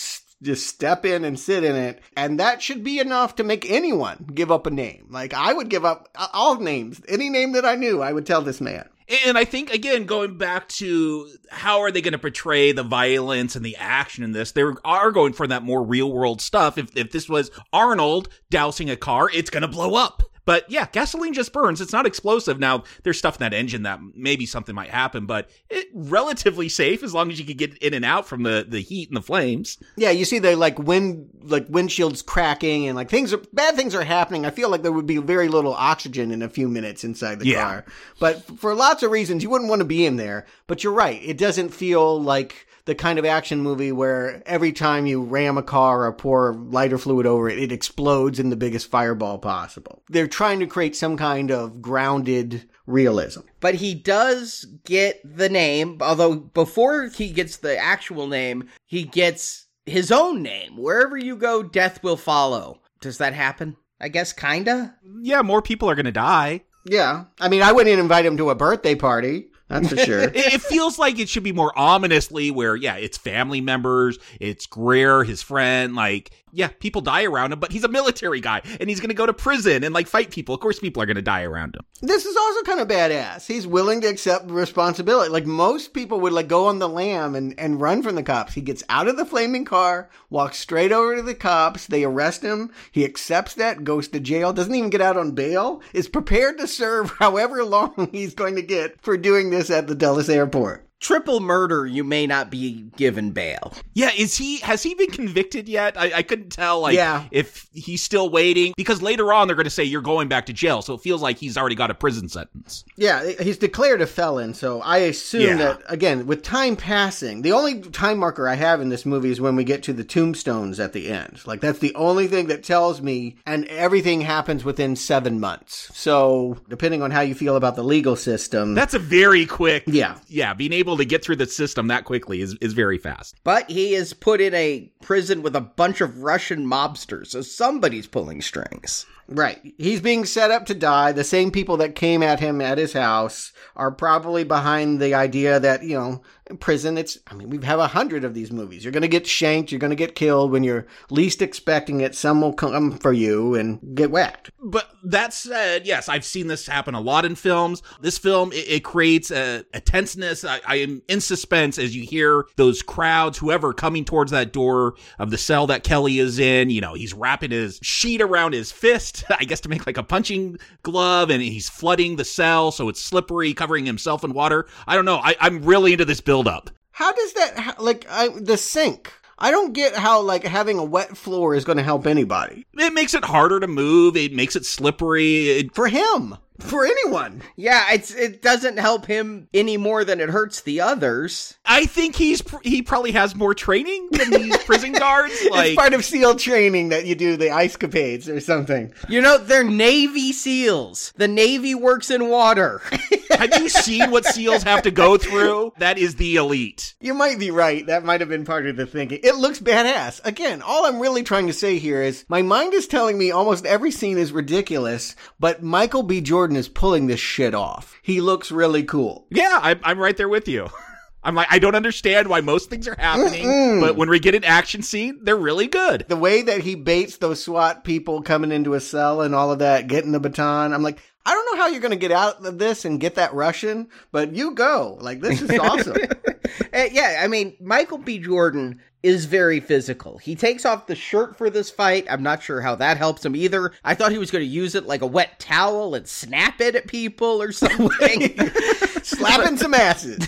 just step in and sit in it." And that should be enough to make anyone give up a name. Like I would give up all names, any name that I knew, I would tell this man. And I think again, going back to how are they going to portray the violence and the action in this? They are going for that more real world stuff. If if this was Arnold dousing a car, it's going to blow up. But yeah, gasoline just burns. It's not explosive. Now, there's stuff in that engine that maybe something might happen, but it relatively safe as long as you can get in and out from the, the heat and the flames. Yeah, you see the like wind like windshields cracking and like things are bad things are happening. I feel like there would be very little oxygen in a few minutes inside the Yeah. car. But for lots of reasons you wouldn't want to be in there. But you're right. It doesn't feel like the kind of action movie where every time you ram a car or pour lighter fluid over it, it explodes in the biggest fireball possible. They're trying to create some kind of grounded realism. But he does get the name, although before he gets the actual name, he gets his own name. Wherever you go, death will follow. Does that happen? I guess kinda. Yeah, more people are going to die. Yeah. I mean, I wouldn't invite him to a birthday party. That's for sure. it, feels like it should be more ominously where, yeah, it's family members, it's Greer, his friend, like, yeah, people die around him, but he's a military guy and he's going to go to prison and like fight people. Of course, people are going to die around him. This is also kind of badass. He's willing to accept responsibility. Like most people would like go on the lam and, and run from the cops. He gets out of the flaming car, walks straight over to the cops. They arrest him. He accepts that, goes to jail, doesn't even get out on bail, is prepared to serve however long he's going to get for doing this at the Dulles airport. Triple murder, you may not be given bail. Yeah, is he has he been convicted yet? I, I couldn't tell like Yeah. if he's still waiting because later on they're going to say you're going back to jail, so it feels like he's already got a prison sentence. Yeah, he's declared a felon, so I assume Yeah. that again, with time passing, the only time marker I have in this movie is when we get to the tombstones at the end. Like that's the only thing that tells me and everything happens within 7 months. So, depending on how you feel about the legal system, That's a very quick Yeah. Yeah, being able to get through the system that quickly is is very fast. But he is put in a prison with a bunch of Russian mobsters, so somebody's pulling strings. Right. He's being set up to die. The same people that came at him at his house are probably behind the idea that, you know, in prison, it's, I mean, we have a hundred of these movies. You're going to get shanked. You're going to get killed when you're least expecting it. Some will come for you and get whacked. But that said, yes, I've seen this happen a lot in films. This film, it, it creates a, a tenseness. I, I am in suspense as you hear those crowds, whoever coming towards that door of the cell that Kelly is in. You know, he's wrapping his sheet around his fist, I guess to make like a punching glove, and he's flooding the cell so it's slippery, covering himself in water. I don't know. I, I'm really into this build up. How does that, like, I, the sink? I don't get how, like, having a wet floor is going to help anybody. It makes it harder to move. It makes it slippery. It, For him. For anyone. Yeah, it's it doesn't help him any more than it hurts the others. I think he's pr- he probably has more training than these prison guards. Like it's part of SEAL training that you do the ice capades or something. You know, they're Navy SEAls. The Navy works in water. Have you seen what SEAls have to go through? That is the elite. You might be right. That might have been part of the thinking. It looks badass. Again, all I'm really trying to say here is my mind is telling me almost every scene is ridiculous, but Michael B. Jordan is pulling this shit off. He looks really cool. Yeah, I'm, I'm right there with you. I'm like, I don't understand why most things are happening, but when we get an action scene, they're really good. The way that he baits those SWAT people coming into a cell and all of that, getting the baton, I'm like, I don't know how you're going to get out of this and get that Russian, but you go. Like, this is awesome. Uh, yeah, I mean, Michael B. Jordan is very physical. He takes off the shirt for this fight. I'm not sure how that helps him either. I thought he was going to use it like a wet towel and snap it at people or something. Slapping some asses.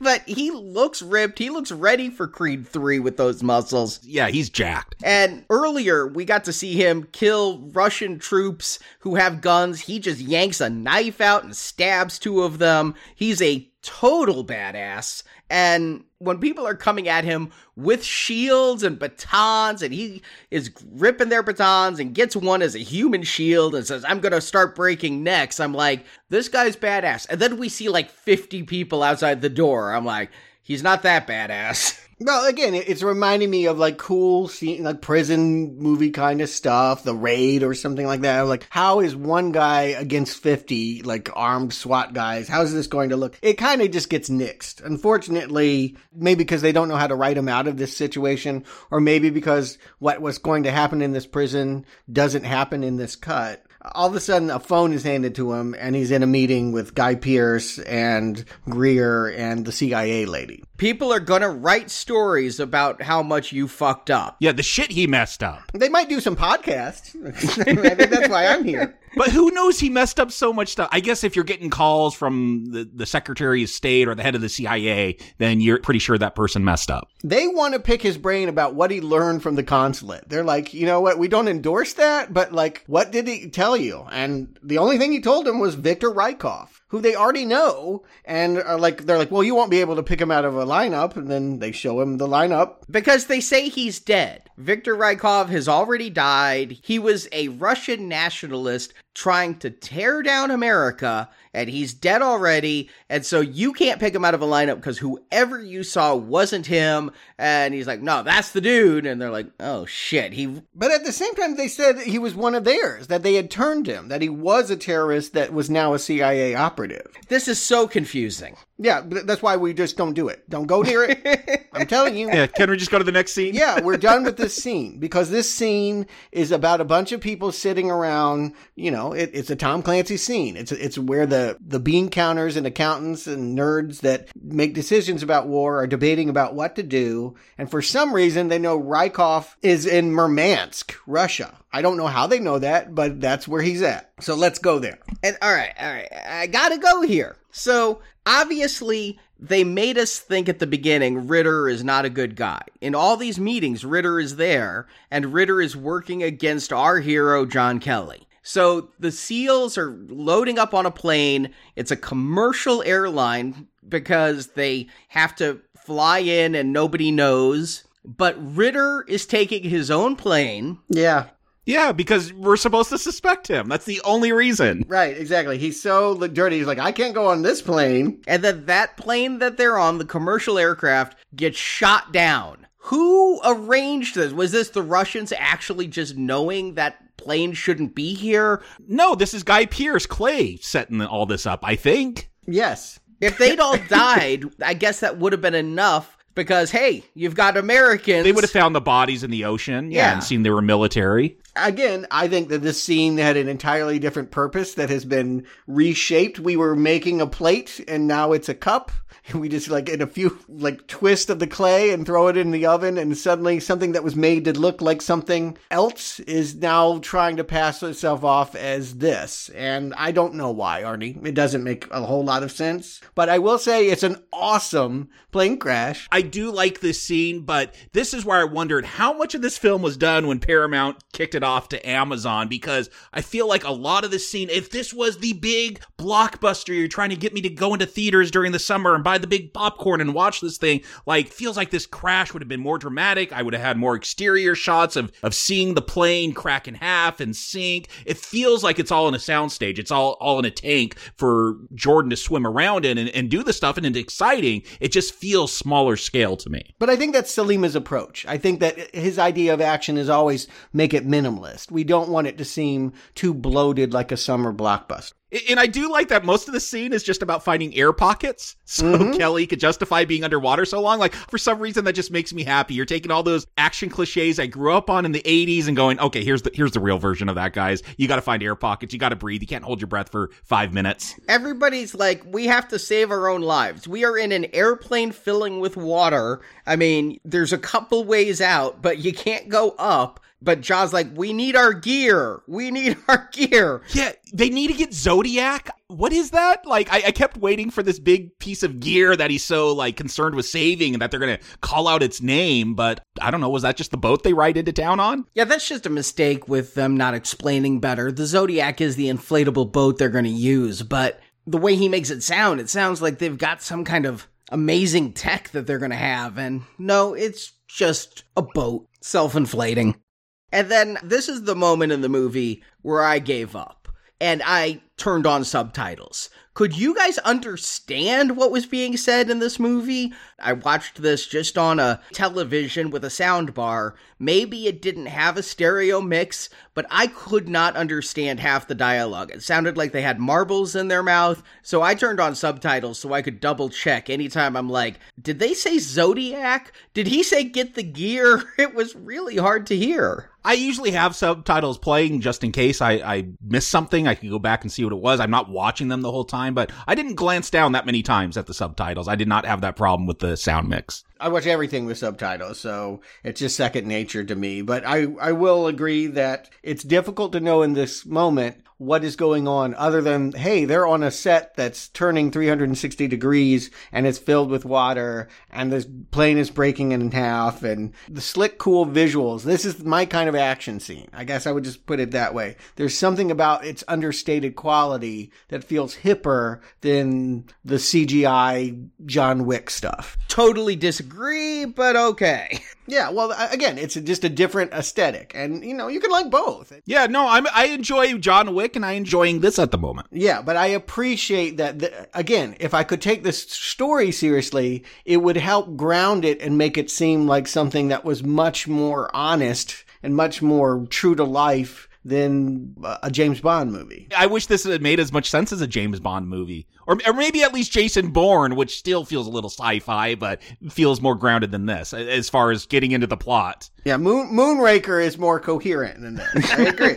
but he looks ripped. He looks ready for Creed 3 with those muscles. Yeah, he's jacked. And earlier, we got to see him kill Russian troops who have guns. He just yanks a knife out and stabs two of them. He's a total badass. And when people are coming at him with shields and batons, and he is ripping their batons and gets one as a human shield and says, I'm going to start breaking necks, I'm like, this guy's badass. And then we see like 50 people outside the door. I'm like, he's not that badass. Well, again, it's reminding me of like cool scene, like prison movie kind of stuff, the raid or something like that. Like, how is one guy against 50, like armed SWAT guys? How's this going to look? It kind of just gets nixed. Unfortunately, maybe because they don't know how to write him out of this situation, or maybe because what was going to happen in this prison doesn't happen in this cut all of a sudden a phone is handed to him and he's in a meeting with Guy Pearce and Greer and the CIA lady. People are gonna write stories about how much you fucked up. Yeah, the shit he messed up. They might do some podcasts. I think that's why I'm here. But who knows he messed up so much stuff? I guess if you're getting calls from the, the Secretary of State or the head of the CIA, then you're pretty sure that person messed up. They want to pick his brain about what he learned from the consulate. They're like, you know what, we don't endorse that, but like, what did he tell you? And the only thing he told him was Victor Rykov who they already know and are like they're like well you won't be able to pick him out of a lineup. And then they show him the lineup because they say he's dead Victor Rykov has already died he was a Russian nationalist trying to tear down America and he's dead already and so you can't pick him out of a lineup because whoever you saw wasn't him and he's like no that's the dude and they're like oh shit he but at the same time they said he was one of theirs that they had turned him that he was a terrorist that was now a CIA operative this is so confusing. Yeah, that's why we just don't do it. Don't go near it. I'm telling you. Yeah, can we just go to the next scene? yeah, we're done with this scene because this scene is about a bunch of people sitting around. You know, it, it's a Tom Clancy scene. It's it's where the the bean counters and accountants and nerds that make decisions about war are debating about what to do. And for some reason, they know Rykov is in Murmansk, Russia. I don't know how they know that, but that's where he's at. So let's go there. And all right, all right, I gotta go here. So obviously, they made us think at the beginning Ritter is not a good guy. In all these meetings, Ritter is there, and Ritter is working against our hero, John Kelly. So the SEALs are loading up on a plane. It's a commercial airline because they have to fly in and nobody knows. But Ritter is taking his own plane. Yeah. Yeah, because we're supposed to suspect him. That's the only reason. Right, exactly. He's so dirty. He's like, I can't go on this plane. And then that plane that they're on, the commercial aircraft, gets shot down. Who arranged this? Was this the Russians actually just knowing that plane shouldn't be here? No, this is Guy Pearce, Clay, setting all this up, I think. Yes. If they'd all died, I guess that would have been enough because hey, you've got Americans. They would have found the bodies in the ocean, yeah, Yeah. and seen they were military. Again, I think that this scene had an entirely different purpose that has been reshaped. We were making a plate and now it's a cup. We just like in a few like twist of the clay and throw it in the oven and suddenly something that was made to look like something else is now trying to pass itself off as this. And I don't know why, Arnie. It doesn't make a whole lot of sense. But I will say it's an awesome plane crash. I do like this scene, but this is where I wondered how much of this film was done when Paramount kicked it off to Amazon because I feel like a lot of this scene, if this was the big blockbuster you're trying to get me to go into theaters during the summer and buy the big popcorn and watch this thing, like feels like this crash would have been more dramatic. I would have had more exterior shots of of seeing the plane crack in half and sink. It feels like it's all in a soundstage. It's all all in a tank for Jordan to swim around in and, and do the stuff and it's exciting. It just feels smaller scale to me. But I think that's Sollima's approach. I think that his idea of action is always make it minimal. Minimalist. We don't want it to seem too bloated like a summer blockbuster. And I do like that most of the scene is just about finding air pockets so mm-hmm. Kelly could justify being underwater so long. Like, for some reason, that just makes me happy. You're taking all those action cliches I grew up on in the 80s and going, okay, here's the, here's the real version of that, guys. You got to find air pockets. You got to breathe. You can't hold your breath for five minutes. Everybody's like, we have to save our own lives. We are in an airplane filling with water. I mean, there's a couple ways out, but you can't go up. But John's like, we need our gear. We need our gear. Yeah, they need to get Zodiac. What is that? Like, I, I, kept waiting for this big piece of gear that he's so like concerned with saving, and that they're gonna call out its name. But I don't know. Was that just the boat they ride into town on? Yeah, that's just a mistake with them not explaining better. The Zodiac is the inflatable boat they're gonna use, but the way he makes it sound, it sounds like they've got some kind of amazing tech that they're gonna have. And no, it's just a boat, self inflating. And then this is the moment in the movie where I gave up and I turned on subtitles. Could you guys understand what was being said in this movie? I watched this just on a television with a sound bar. Maybe it didn't have a stereo mix, but I could not understand half the dialogue. It sounded like they had marbles in their mouth, so I turned on subtitles so I could double check anytime I'm like, did they say Zodiac? Did he say get the gear? It was really hard to hear. I usually have subtitles playing just in case I, I miss something. I can go back and see what it was. I'm not watching them the whole time, but I didn't glance down that many times at the subtitles. I did not have that problem with the sound mix. I watch everything with subtitles, so it's just second nature to me. But I, I will agree that it's difficult to know in this moment what is going on other than, hey, they're on a set that's turning 360 degrees and it's filled with water and the plane is breaking in half and the slick, cool visuals. This is my kind of action scene. I guess I would just put it that way. There's something about its understated quality that feels hipper than the CGI John Wick stuff. Totally disagree, but okay. Yeah, well, again, it's just a different aesthetic, and you know you can like both. Yeah, no, I'm I enjoy John Wick, and I enjoying this at the moment. Yeah, but I appreciate that. The, again, if I could take this story seriously, it would help ground it and make it seem like something that was much more honest and much more true to life than a James Bond movie. I wish this had made as much sense as a James Bond movie. Or, or maybe at least Jason Bourne, which still feels a little sci-fi, but feels more grounded than this as far as getting into the plot. Yeah, Moon, Moonraker is more coherent than this. I agree.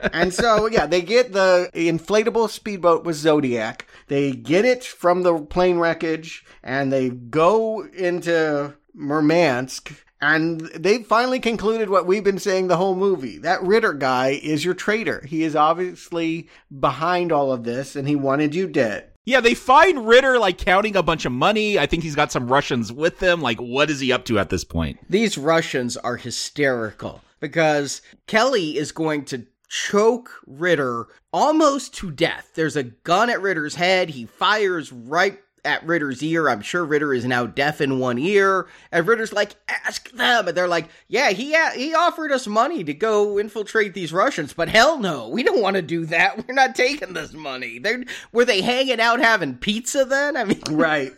and so, yeah, they get the inflatable speedboat with Zodiac. They get it from the plane wreckage and they go into Murmansk and they finally concluded what we've been saying the whole movie. That Ritter guy is your traitor. He is obviously behind all of this and he wanted you dead. Yeah, they find Ritter like counting a bunch of money. I think he's got some Russians with him. Like, what is he up to at this point? These Russians are hysterical because Kelly is going to choke Ritter almost to death. There's a gun at Ritter's head. He fires right at Ritter's ear. I'm sure Ritter is now deaf in one ear. And Ritter's like, ask them. And they're like, yeah, he, he offered us money to go infiltrate these Russians, but hell no, we don't want to do that. We're not taking this money. They were they hanging out having pizza then? I mean, right.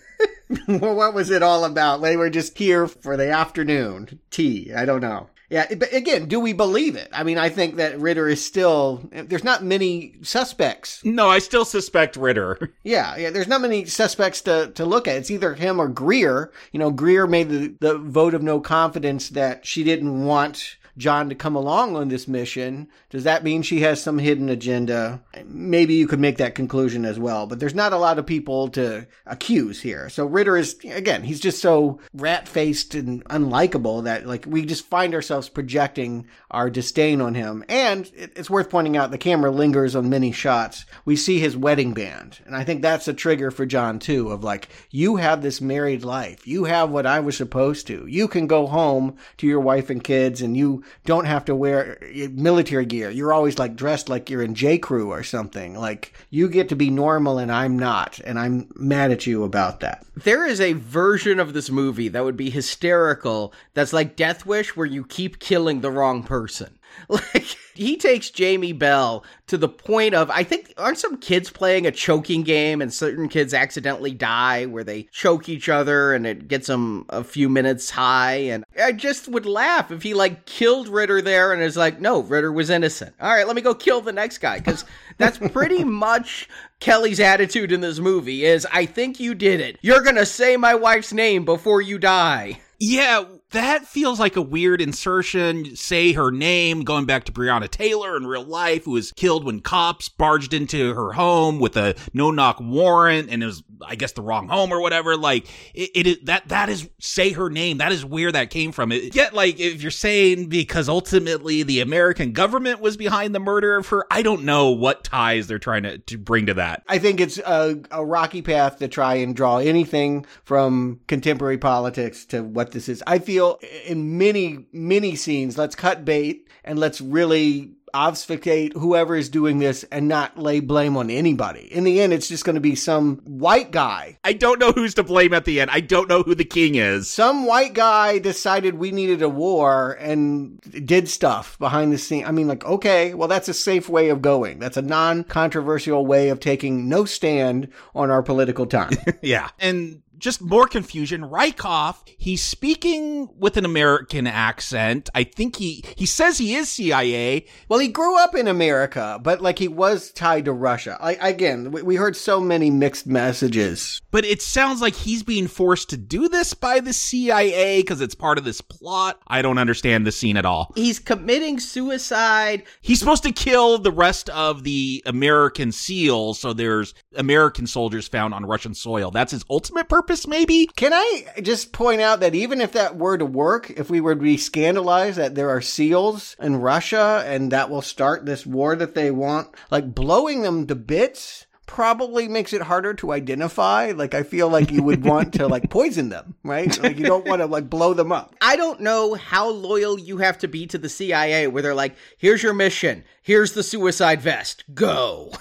well, what was it all about? They were just here for the afternoon tea. I don't know. Yeah, but again, do we believe it? I mean, I think that Ritter is still. There's not many suspects. No, I still suspect Ritter. Yeah, yeah. There's not many suspects to to look at. It's either him or Greer. You know, Greer made the the vote of no confidence that she didn't want John to come along on this mission. Does that mean she has some hidden agenda? Maybe you could make that conclusion as well, but there's not a lot of people to accuse here. So Ritter is, again, he's just so rat faced and unlikable that, like, we just find ourselves projecting our disdain on him. And it's worth pointing out the camera lingers on many shots. We see his wedding band. And I think that's a trigger for John, too, of like, you have this married life. You have what I was supposed to. You can go home to your wife and kids and you don't have to wear military gear. You're always like dressed like you're in J. Crew or something. Like you get to be normal and I'm not. And I'm mad at you about that. There is a version of this movie that would be hysterical that's like Death Wish where you keep killing the wrong person. Like he takes Jamie Bell to the point of I think aren't some kids playing a choking game and certain kids accidentally die where they choke each other and it gets them a few minutes high and I just would laugh if he like killed Ritter there and is like no Ritter was innocent. All right, let me go kill the next guy cuz that's pretty much Kelly's attitude in this movie is I think you did it. You're going to say my wife's name before you die. Yeah, that feels like a weird insertion. Say her name, going back to Breonna Taylor in real life, who was killed when cops barged into her home with a no knock warrant, and it was, I guess, the wrong home or whatever. Like it, it is that that is say her name. That is where that came from. It, yet, like if you're saying because ultimately the American government was behind the murder of her, I don't know what ties they're trying to, to bring to that. I think it's a, a rocky path to try and draw anything from contemporary politics to what this is. I feel in many, many scenes, let's cut bait and let's really obfuscate whoever is doing this and not lay blame on anybody. In the end, it's just going to be some white guy. I don't know who's to blame at the end. I don't know who the king is. Some white guy decided we needed a war and did stuff behind the scene. I mean, like, okay, well, that's a safe way of going. That's a non controversial way of taking no stand on our political time. yeah. And just more confusion. Rykov, he's speaking with an American accent. I think he he says he is CIA. Well, he grew up in America, but like he was tied to Russia. I, again, we, we heard so many mixed messages. But it sounds like he's being forced to do this by the CIA because it's part of this plot. I don't understand the scene at all. He's committing suicide. He's supposed to kill the rest of the American SEALs, so there's American soldiers found on Russian soil. That's his ultimate purpose purpose, maybe? Can I just point out that even if that were to work, if we were to be scandalized that there are SEALs in Russia and that will start this war that they want, like blowing them to bits probably makes it harder to identify. Like I feel like you would want to like poison them, right? Like you don't want to like blow them up. I don't know how loyal you have to be to the CIA where they're like, here's your mission. Here's the suicide vest. Go.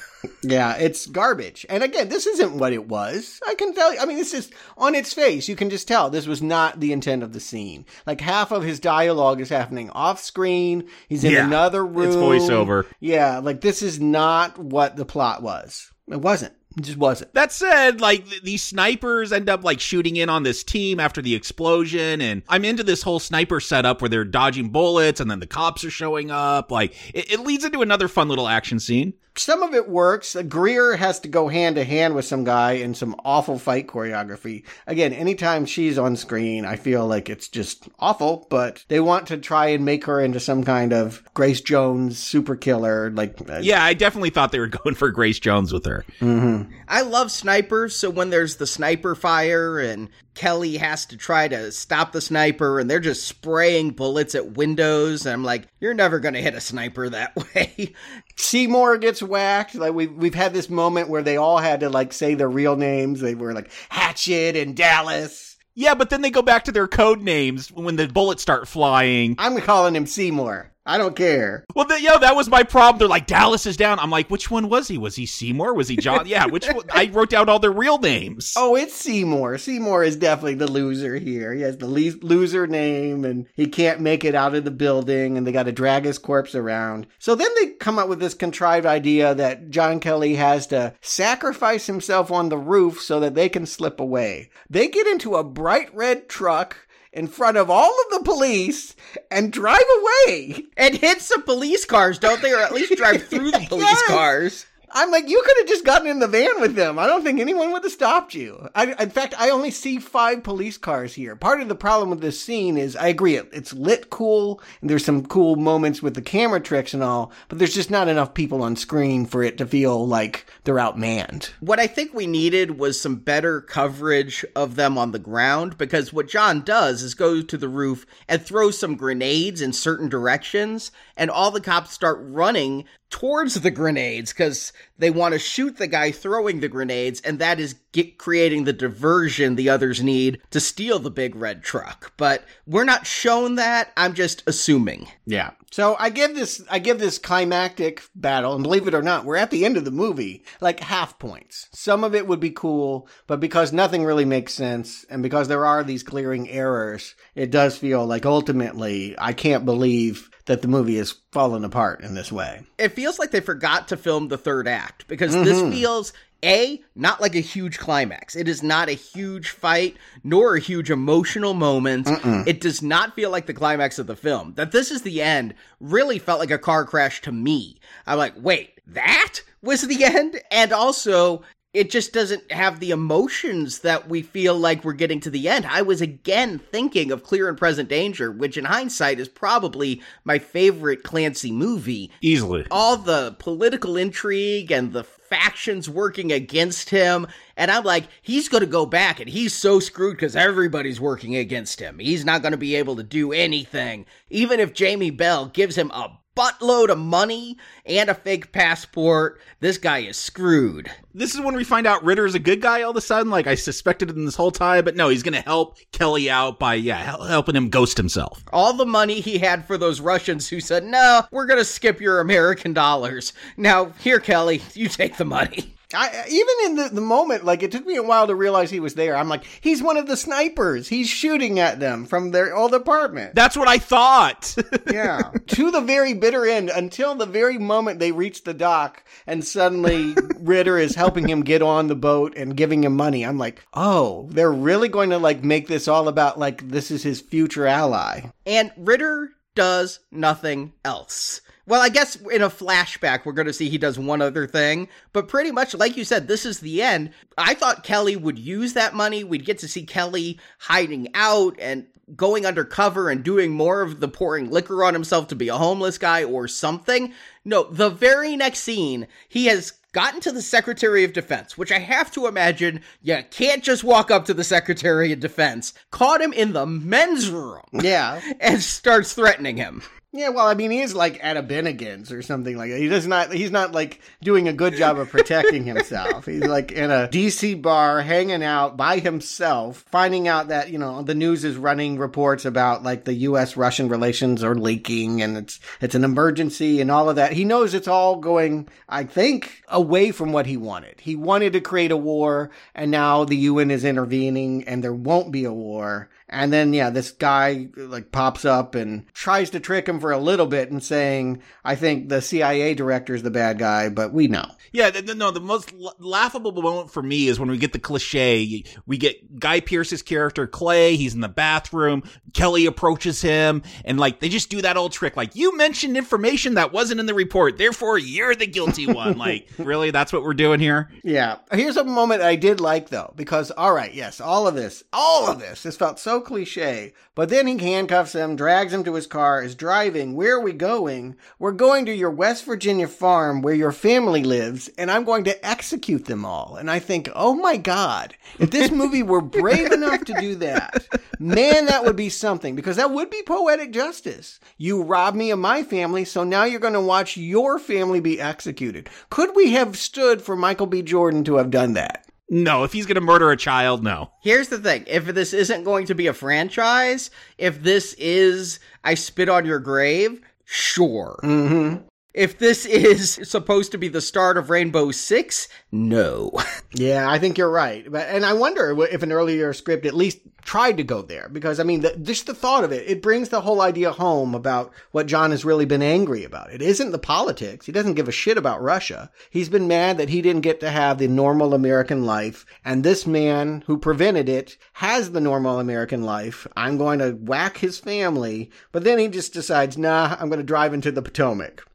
yeah, it's garbage. And again, this isn't what it was. I can tell you. I mean, this is on its face. You can just tell this was not the intent of the scene. Like half of his dialogue is happening off screen. He's in yeah, another room. It's voiceover. Yeah, like this is not what the plot was. It wasn't. It just wasn't. That said, like th- these snipers end up like shooting in on this team after the explosion, and I'm into this whole sniper setup where they're dodging bullets, and then the cops are showing up. Like it, it leads into another fun little action scene some of it works. Greer has to go hand to hand with some guy in some awful fight choreography. Again, anytime she's on screen, I feel like it's just awful, but they want to try and make her into some kind of Grace Jones super killer. Like, uh, yeah, I definitely thought they were going for Grace Jones with her. Mm-hmm. I love snipers, so when there's the sniper fire and Kelly has to try to stop the sniper and they're just spraying bullets at windows. And I'm like, you're never going to hit a sniper that way. Seymour gets whacked. Like we've, we've had this moment where they all had to like say their real names. They were like Hatchet and Dallas. Yeah, but then they go back to their code names when the bullets start flying. I'm calling him Seymour. I don't care. Well, the, yeah, that was my problem. They're like, Dallas is down. I'm like, which one was he? Was he Seymour? Was he John? yeah, which one? I wrote down all their real names. Oh, it's Seymour. Seymour is definitely the loser here. He has the le- loser name and he can't make it out of the building and they got to drag his corpse around. So then they come up with this contrived idea that John Kelly has to sacrifice himself on the roof so that they can slip away. They get into a bright red truck in front of all of the police and drive away. And hit some police cars, don't they? Or at least drive through the police yes. cars. I'm like, you could have just gotten in the van with them. I don't think anyone would have stopped you. I, in fact, I only see five police cars here. Part of the problem with this scene is, I agree, it's lit cool, and there's some cool moments with the camera tricks and all, but there's just not enough people on screen for it to feel like they're outmanned. What I think we needed was some better coverage of them on the ground, because what John does is go to the roof and throw some grenades in certain directions, and all the cops start running towards the grenades because they want to shoot the guy throwing the grenades, and that is get, creating the diversion the others need to steal the big red truck. But we're not shown that. I'm just assuming. Yeah. So I give this I give this climactic battle, and believe it or not, we're at the end of the movie, like half points. Some of it would be cool, but because nothing really makes sense, and because there are these clearing errors, it does feel like ultimately I can't believe that the movie is fallen apart in this way. It feels like they forgot to film the third act because this Mhm. feels a not like a huge climax. It is not a huge fight nor a huge emotional moment. Mm-mm. It does not feel like the climax of the film. That this is the end really felt like a car crash to me. I'm like, wait, that was the end? And also, it just doesn't have the emotions that we feel like we're getting to the end. I was again thinking of Clear and Present Danger, which in hindsight is probably my favorite Clancy movie. Easily. All the political intrigue and the factions working against him. And I'm like, he's going to go back and he's so screwed because everybody's working against him. He's not going to be able to do anything. Even if Jamie Bell gives him a buttload of money and a fake passport, this guy is screwed. This is when we find out Ritter's a good guy all of a sudden. Like I suspected him this whole time, but no, he's going to help Kelly out by yeah hel- helping him ghost himself. All the money he had for those Russians who said, no, we're going to skip your American dollars. Now, here, Kelly, you take the money. I, even in the, the moment, like it took me a while to realize he was there. I'm like, he's one of the snipers. He's shooting at them from their old apartment. That's what I thought. yeah. to the very bitter end, until the very moment they reach the dock and suddenly Ritter is helping him get on the boat and giving him money. I'm like, oh, they're really going to like make this all about like this is his future ally. And Ritter does nothing else. Well, I guess in a flashback, we're going to see he does one other thing. But pretty much, like you said, this is the end. I thought Kelly would use that money. We'd get to see Kelly hiding out and going undercover and doing more of the pouring liquor on himself to be a homeless guy or something. No, the very next scene, he has gotten to the Secretary of Defense, which I have to imagine you can't just walk up to the Secretary of Defense, caught him in the men's room. Yeah. and starts threatening him. Yeah, well, I mean, he is like at a Bennigan's or something like that. He does not. He's not like doing a good job of protecting himself. He's like in a DC bar, hanging out by himself, finding out that you know the news is running reports about like the U.S. Russian relations are leaking, and it's it's an emergency and all of that. He knows it's all going, I think, away from what he wanted. He wanted to create a war, and now the UN is intervening, and there won't be a war. And then, yeah, this guy like pops up and tries to trick him for a little bit and saying, I think the CIA director is the bad guy, but we know. Yeah, no, the most laughable moment for me is when we get the cliche. We get Guy Pearce's character, Clay, he's in the bathroom. Kelly approaches him, and like, they just do that old trick. Like, you mentioned information that wasn't in the report, therefore you're the guilty one. like, really? That's what we're doing here? Yeah. Here's a moment I did like though, because all right, yes, all of this, all of this, this felt so cliche. But then he handcuffs him, drags him to his car, is driving. Where are we going? We're going to your West Virginia farm where your family lives, and I'm going to execute them all. And I think, oh my God, if this movie were brave enough to do that, man, that would be something because that would be poetic justice. You robbed me of my family, so now you're going to watch your family be executed. Could we have stood for Michael B. Jordan to have done that? No, if he's going to murder a child, no. Here's the thing if this isn't going to be a franchise, if this is I Spit on Your Grave, sure. Mm-hmm. If this is supposed to be the start of Rainbow Six, no. Yeah, I think you're right. But and I wonder if an earlier script at least tried to go there because I mean, the, just the thought of it, it brings the whole idea home about what John has really been angry about. It isn't the politics. He doesn't give a shit about Russia. He's been mad that he didn't get to have the normal American life, and this man who prevented it has the normal American life. I'm going to whack his family, but then he just decides, nah, I'm going to drive into the Potomac.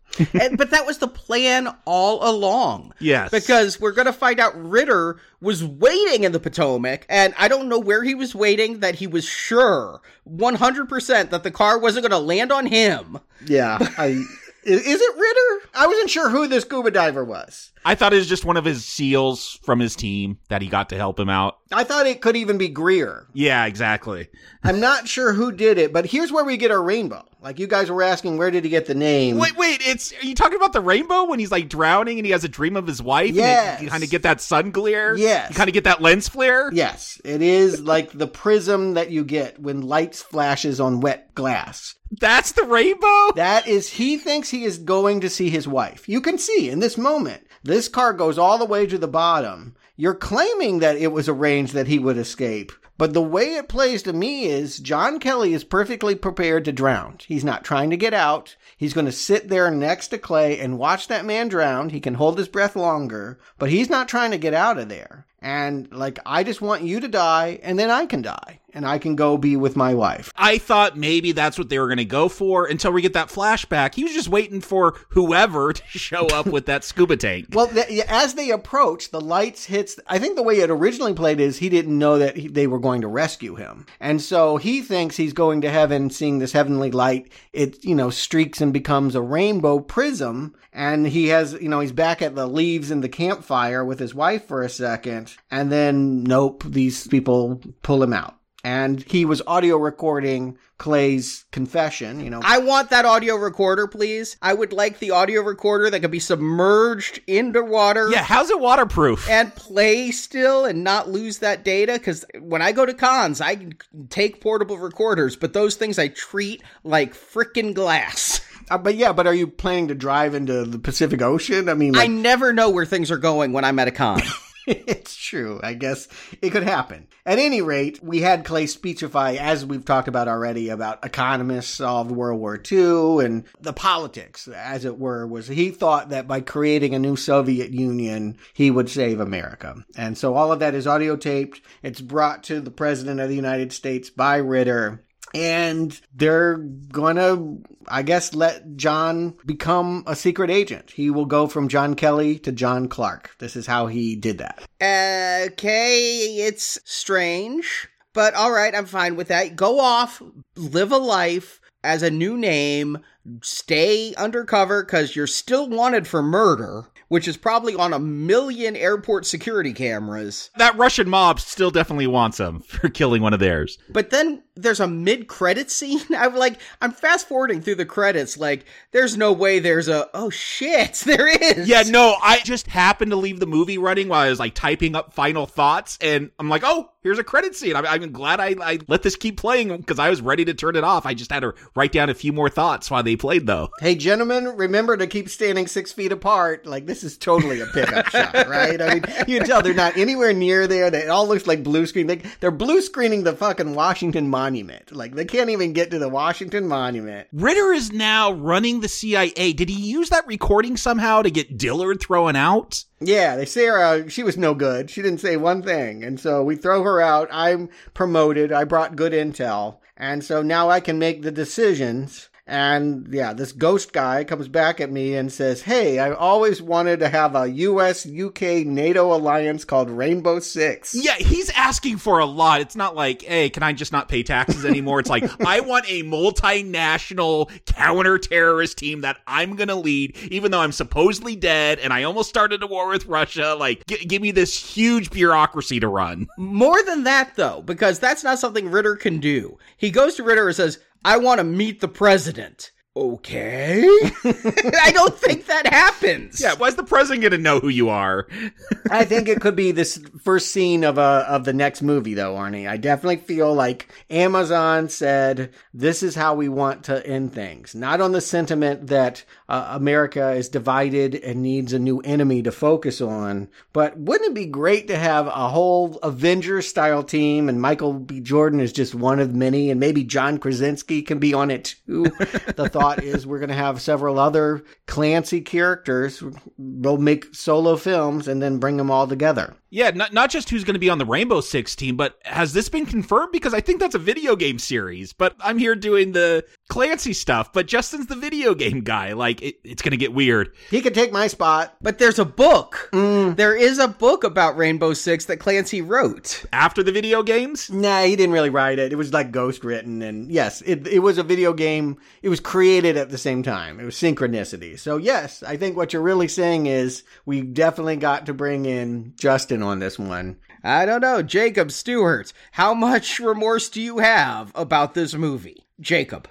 And, but that was the plan all along. Yes. Because we're going to find out Ritter was waiting in the Potomac, and I don't know where he was waiting, that he was sure 100% that the car wasn't going to land on him. Yeah. I. Is, is it Ritter? I wasn't sure who this scuba diver was. I thought it was just one of his SEALs from his team that he got to help him out. I thought it could even be Greer. Yeah, exactly. I'm not sure who did it, but here's where we get our rainbow. Like you guys were asking, where did he get the name? Wait, wait, it's are you talking about the rainbow when he's like drowning and he has a dream of his wife? Yes. You kind of get that sun glare. Yes. You kind of get that lens flare. Yes, it is like the prism that you get when light flashes on wet glass. That's the rainbow? That is, he thinks he is going to see his wife. You can see in this moment, this car goes all the way to the bottom. You're claiming that it was arranged that he would escape, But the way it plays to me is John Kelly is perfectly prepared to drown. He's not trying to get out. He's going to sit there next to Clay and watch that man drown. He can hold his breath longer, but he's not trying to get out of there. And like, I just want you to die and then I can die and I can go be with my wife. I thought maybe that's what they were going to go for until we get that flashback. He was just waiting for whoever to show up with that scuba tank. Well, th- as they approach, the lights hits. I think the way it originally played is he didn't know that he, they were going to rescue him, and so he thinks he's going to heaven, seeing this heavenly light. It you know streaks and becomes a rainbow prism, and he has you know he's back at the leaves in the campfire with his wife for a second, and then nope, these people pull him out and he was audio recording Clay's confession, you know. I want that audio recorder, please. I would like the audio recorder that could be submerged into water. Yeah, how's it waterproof? And play still and not lose that data cuz when I go to cons, I take portable recorders, but those things I treat like freaking glass. Uh, but yeah, but are you planning to drive into the Pacific Ocean? I mean, like- I never know where things are going when I'm at a con. it's true. I guess it could happen. At any rate, we had Clay speechify, as we've talked about already, about economists solved World War II and the politics, as it were, was he thought that by creating a new Soviet Union, he would save America. And so all of that is audio taped. It's brought to the President of the United States by Ritter and they're gonna, I guess, let John become a secret agent. He will go from John Kelly to John Clark. This is how he did that. Okay, it's strange, but all right, I'm fine with that. Go off, live a life as a new name, stay undercover because you're still wanted for murder which is probably on a million airport security cameras. That Russian mob still definitely wants him for killing one of theirs. But then there's a mid-credit scene. I'm like, I'm fast forwarding through the credits. Like, there's no way there's a oh shit, there is. Yeah, no, I just happened to leave the movie running while I was like typing up final thoughts, and I'm like, oh, here's a credit scene. I'm, I'm glad I, I let this keep playing because I was ready to turn it off. I just had to write down a few more thoughts while they played, though. Hey, gentlemen, remember to keep standing six feet apart. Like this is totally a pickup shot, right? I mean, you can tell they're not anywhere near there. It all looks like blue screen. They, they're blue screening the fucking Washington Monument. Like they can't even get to the Washington Monument. Ritter is now running the CIA. Did he use that recording somehow to get Dillard thrown out? Yeah, they say her, uh, she was no good. She didn't say one thing. And so we throw her out. I'm promoted. I brought good intel. And so now I can make the decisions and yeah, this ghost guy comes back at me and says, Hey, I always wanted to have a US UK NATO alliance called Rainbow Six. Yeah, he's asking for a lot. It's not like, Hey, can I just not pay taxes anymore? it's like, I want a multinational counter terrorist team that I'm going to lead, even though I'm supposedly dead and I almost started a war with Russia. Like, g- give me this huge bureaucracy to run. More than that, though, because that's not something Ritter can do. He goes to Ritter and says, I want to meet the president. Okay. I don't think that happens. Yeah, why's the president going to know who you are? I think it could be this first scene of a of the next movie though, Arnie. I definitely feel like Amazon said this is how we want to end things. Not on the sentiment that uh, America is divided and needs a new enemy to focus on, but wouldn't it be great to have a whole Avengers style team and Michael B Jordan is just one of many and maybe John Krasinski can be on it too. the thought is we're going to have several other Clancy characters. We'll make solo films and then bring them all together. Yeah, not not just who's going to be on the Rainbow Six team, but has this been confirmed? Because I think that's a video game series. But I'm here doing the Clancy stuff. But Justin's the video game guy. Like it, it's going to get weird. He could take my spot. But there's a book. Mm. There is a book about Rainbow Six that Clancy wrote after the video games. Nah, he didn't really write it. It was like ghost written, and yes, it it was a video game. It was created at the same time. It was synchronicity. So yes, I think what you're really saying is we definitely got to bring in Justin on this one. I don't know. Jacob Stewart, how much remorse do you have about this movie? Jacob.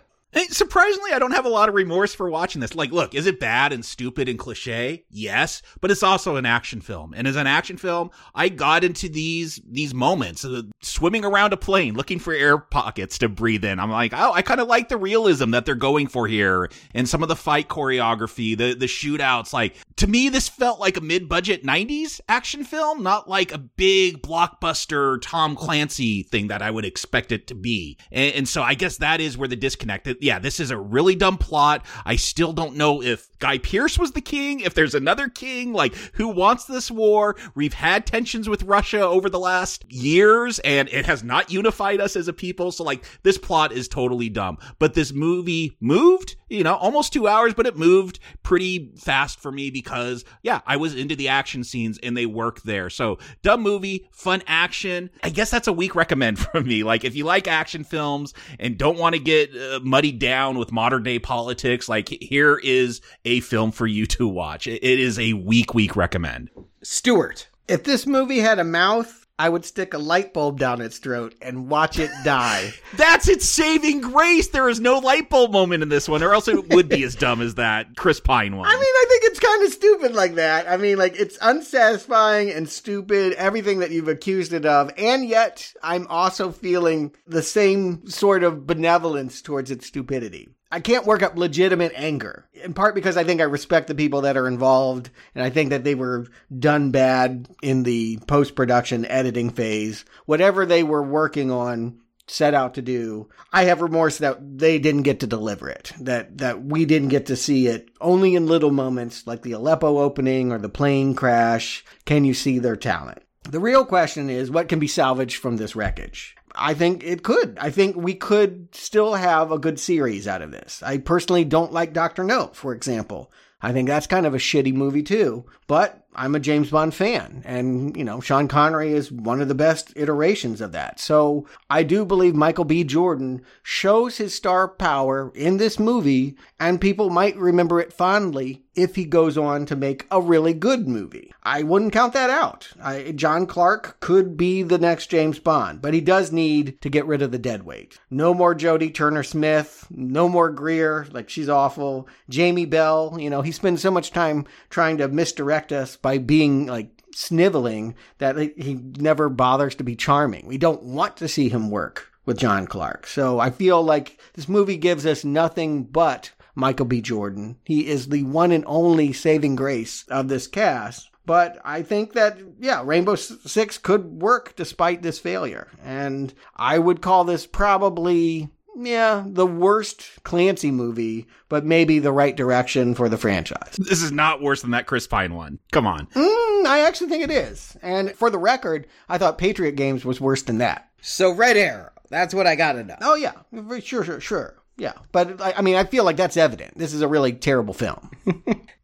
Surprisingly, I don't have a lot of remorse for watching this. Like, look, is it bad and stupid and cliche? Yes, but it's also an action film. And as an action film, I got into these these moments, uh, swimming around a plane, looking for air pockets to breathe in. I'm like, oh, I kind of like the realism that they're going for here, and some of the fight choreography, the the shootouts. Like, to me, this felt like a mid budget '90s action film, not like a big blockbuster Tom Clancy thing that I would expect it to be. And, and so, I guess that is where the disconnect yeah, this is a really dumb plot. I still don't know if Guy Pearce was the king, if there's another king, like who wants this war. We've had tensions with Russia over the last years and it has not unified us as a people. So like this plot is totally dumb. But this movie moved, you know, almost two hours, but it moved pretty fast for me because yeah, I was into the action scenes and they work there. So dumb movie, fun action. I guess that's a weak recommend from me. Like if you like action films and don't want to get uh, muddy down with modern day politics, like here is a film for you to watch. It is a week week recommend. Stuart, if this movie had a mouth, I would stick a light bulb down its throat and watch it die. That's its saving grace. There is no light bulb moment in this one, or else it would be as dumb as that Chris Pine one. I mean, I think it's kind of stupid like that. I mean, like it's unsatisfying and stupid, everything that you've accused it of, and yet I'm also feeling the same sort of benevolence towards its stupidity. I can't work up legitimate anger, in part because I think I respect the people that are involved, and I think that they were done bad in the post production editing phase. Whatever they were working on, set out to do, I have remorse that they didn't get to deliver it, that, that we didn't get to see it only in little moments like the Aleppo opening or the plane crash. Can you see their talent? The real question is what can be salvaged from this wreckage? I think it could. I think we could still have a good series out of this. I personally don't like Dr. No, for example. I think that's kind of a shitty movie too. But I'm a James Bond fan, and you know Sean Connery is one of the best iterations of that. So I do believe Michael B. Jordan shows his star power in this movie, and people might remember it fondly if he goes on to make a really good movie. I wouldn't count that out. I, John Clark could be the next James Bond, but he does need to get rid of the dead weight. No more Jodie Turner Smith, no more Greer, like she's awful. Jamie Bell, you know, he spends so much time trying to misdirect us by being like sniveling that he never bothers to be charming. We don't want to see him work with John Clark. So I feel like this movie gives us nothing but Michael B. Jordan. He is the one and only saving grace of this cast. But I think that, yeah, Rainbow Six could work despite this failure. And I would call this probably yeah, the worst Clancy movie, but maybe the right direction for the franchise. This is not worse than that Chris Pine one. Come on. Mm, I actually think it is. And for the record, I thought Patriot Games was worse than that. So Red Arrow, that's what I got to know. Oh yeah, sure, sure, sure. Yeah, but I mean, I feel like that's evident. This is a really terrible film.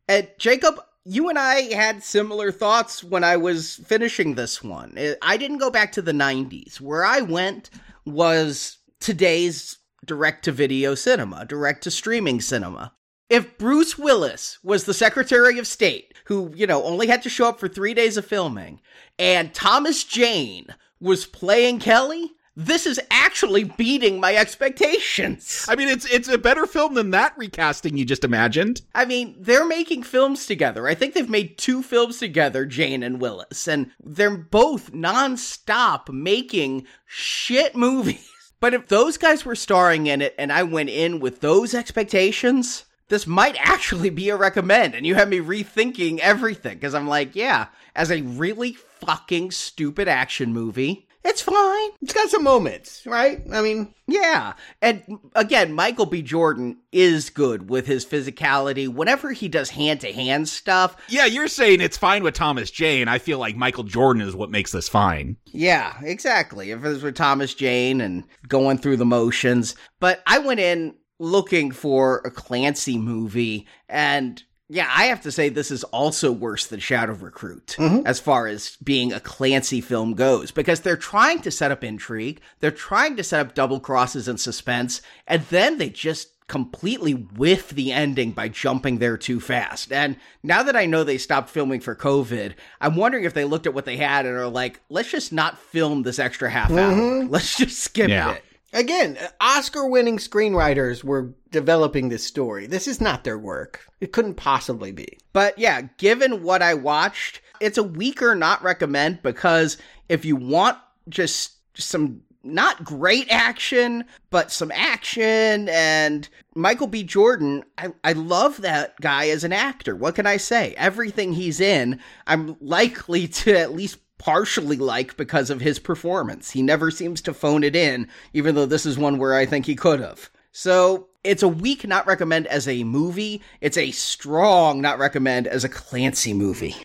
and Jacob, you and I had similar thoughts when I was finishing this one. I didn't go back to the 90s. Where I went was today's direct to video cinema, direct to streaming cinema. If Bruce Willis was the Secretary of State, who, you know, only had to show up for three days of filming, and Thomas Jane was playing Kelly, this is actually beating my expectations. I mean, it's it's a better film than that recasting you just imagined. I mean, they're making films together. I think they've made two films together, Jane and Willis, and they're both nonstop making shit movies. But if those guys were starring in it and I went in with those expectations, this might actually be a recommend. And you have me rethinking everything because I'm like, yeah, as a really fucking stupid action movie, it's fine. It's got some moments, right? I mean, yeah. And again, Michael B. Jordan is good with his physicality. Whenever he does hand to hand stuff. Yeah, you're saying it's fine with Thomas Jane. I feel like Michael Jordan is what makes this fine. Yeah, exactly. If it was with Thomas Jane and going through the motions. But I went in looking for a Clancy movie and yeah, I have to say this is also worse than Shadow Recruit mm-hmm. as far as being a Clancy film goes because they're trying to set up intrigue, they're trying to set up double crosses and suspense, and then they just completely whiff the ending by jumping there too fast. And now that I know they stopped filming for COVID, I'm wondering if they looked at what they had and are like, let's just not film this extra half mm-hmm. hour. Let's just skip yeah. it. Again, Oscar winning screenwriters were developing this story. This is not their work. It couldn't possibly be. But yeah, given what I watched, it's a weaker not recommend because if you want just some not great action, but some action and Michael B. Jordan, I, I love that guy as an actor. What can I say? Everything he's in, I'm likely to at least partially like because of his performance. He never seems to phone it in, even though this is one where I think he could have. So it's a weak not recommend as a movie. It's a strong not recommend as a Clancy movie.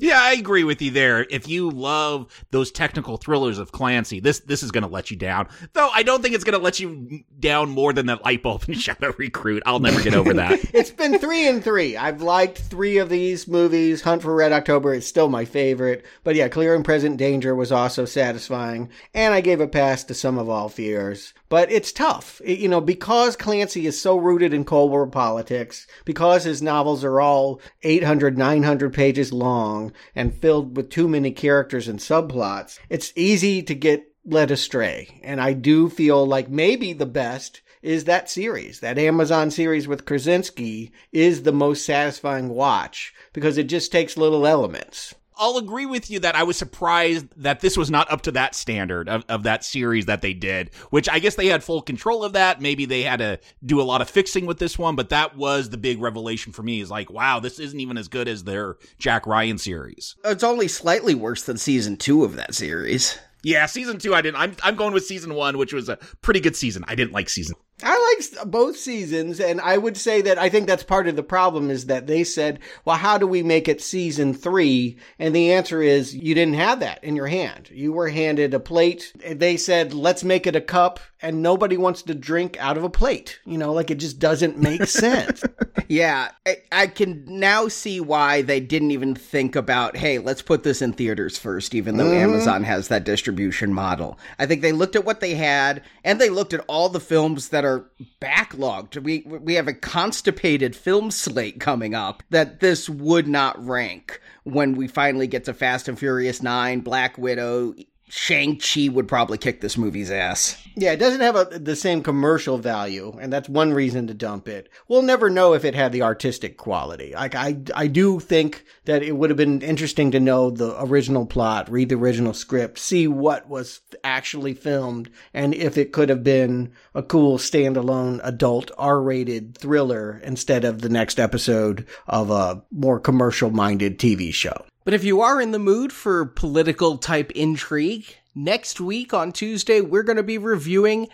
Yeah, I agree with you there. If you love those technical thrillers of Clancy, this this is going to let you down. Though I don't think it's going to let you down more than that light bulb in Shadow Recruit. I'll never get over that. it's been three and three. I've liked three of these movies. Hunt for Red October is still my favorite, but yeah, Clear and Present Danger was also satisfying, and I gave a pass to Sum of All Fears. But it's tough, it, you know, because Clancy is so rooted in Cold War politics, because his novels are all 800, 900 pages long and filled with too many characters and subplots, it's easy to get led astray. And I do feel like maybe the best is that series. That Amazon series with Krasinski is the most satisfying watch because it just takes little elements. I'll agree with you that I was surprised that this was not up to that standard of, of that series that they did, which I guess they had full control of that. Maybe they had to do a lot of fixing with this one, but that was the big revelation for me is like, wow, this isn't even as good as their Jack Ryan series. It's only slightly worse than season two of that series. Yeah, season two, I didn't. I'm, I'm going with season one, which was a pretty good season. I didn't like season I like both seasons, and I would say that I think that's part of the problem is that they said, well, how do we make it season three? And the answer is you didn't have that in your hand. You were handed a plate. They said, let's make it a cup, and nobody wants to drink out of a plate. You know, like it just doesn't make sense. yeah, I, I can now see why they didn't even think about, hey, let's put this in theaters first, even though mm-hmm. Amazon has that distribution model. I think they looked at what they had, and they looked at all the films that are are backlogged. We we have a constipated film slate coming up that this would not rank when we finally get to Fast and Furious 9, Black Widow, Shang-Chi would probably kick this movie's ass. Yeah, it doesn't have a, the same commercial value, and that's one reason to dump it. We'll never know if it had the artistic quality. Like I, I do think that it would have been interesting to know the original plot, read the original script, see what was actually filmed, and if it could have been a cool standalone adult R-rated thriller instead of the next episode of a more commercial-minded TV show. But if you are in the mood for political type intrigue, next week on Tuesday, we're going to be reviewing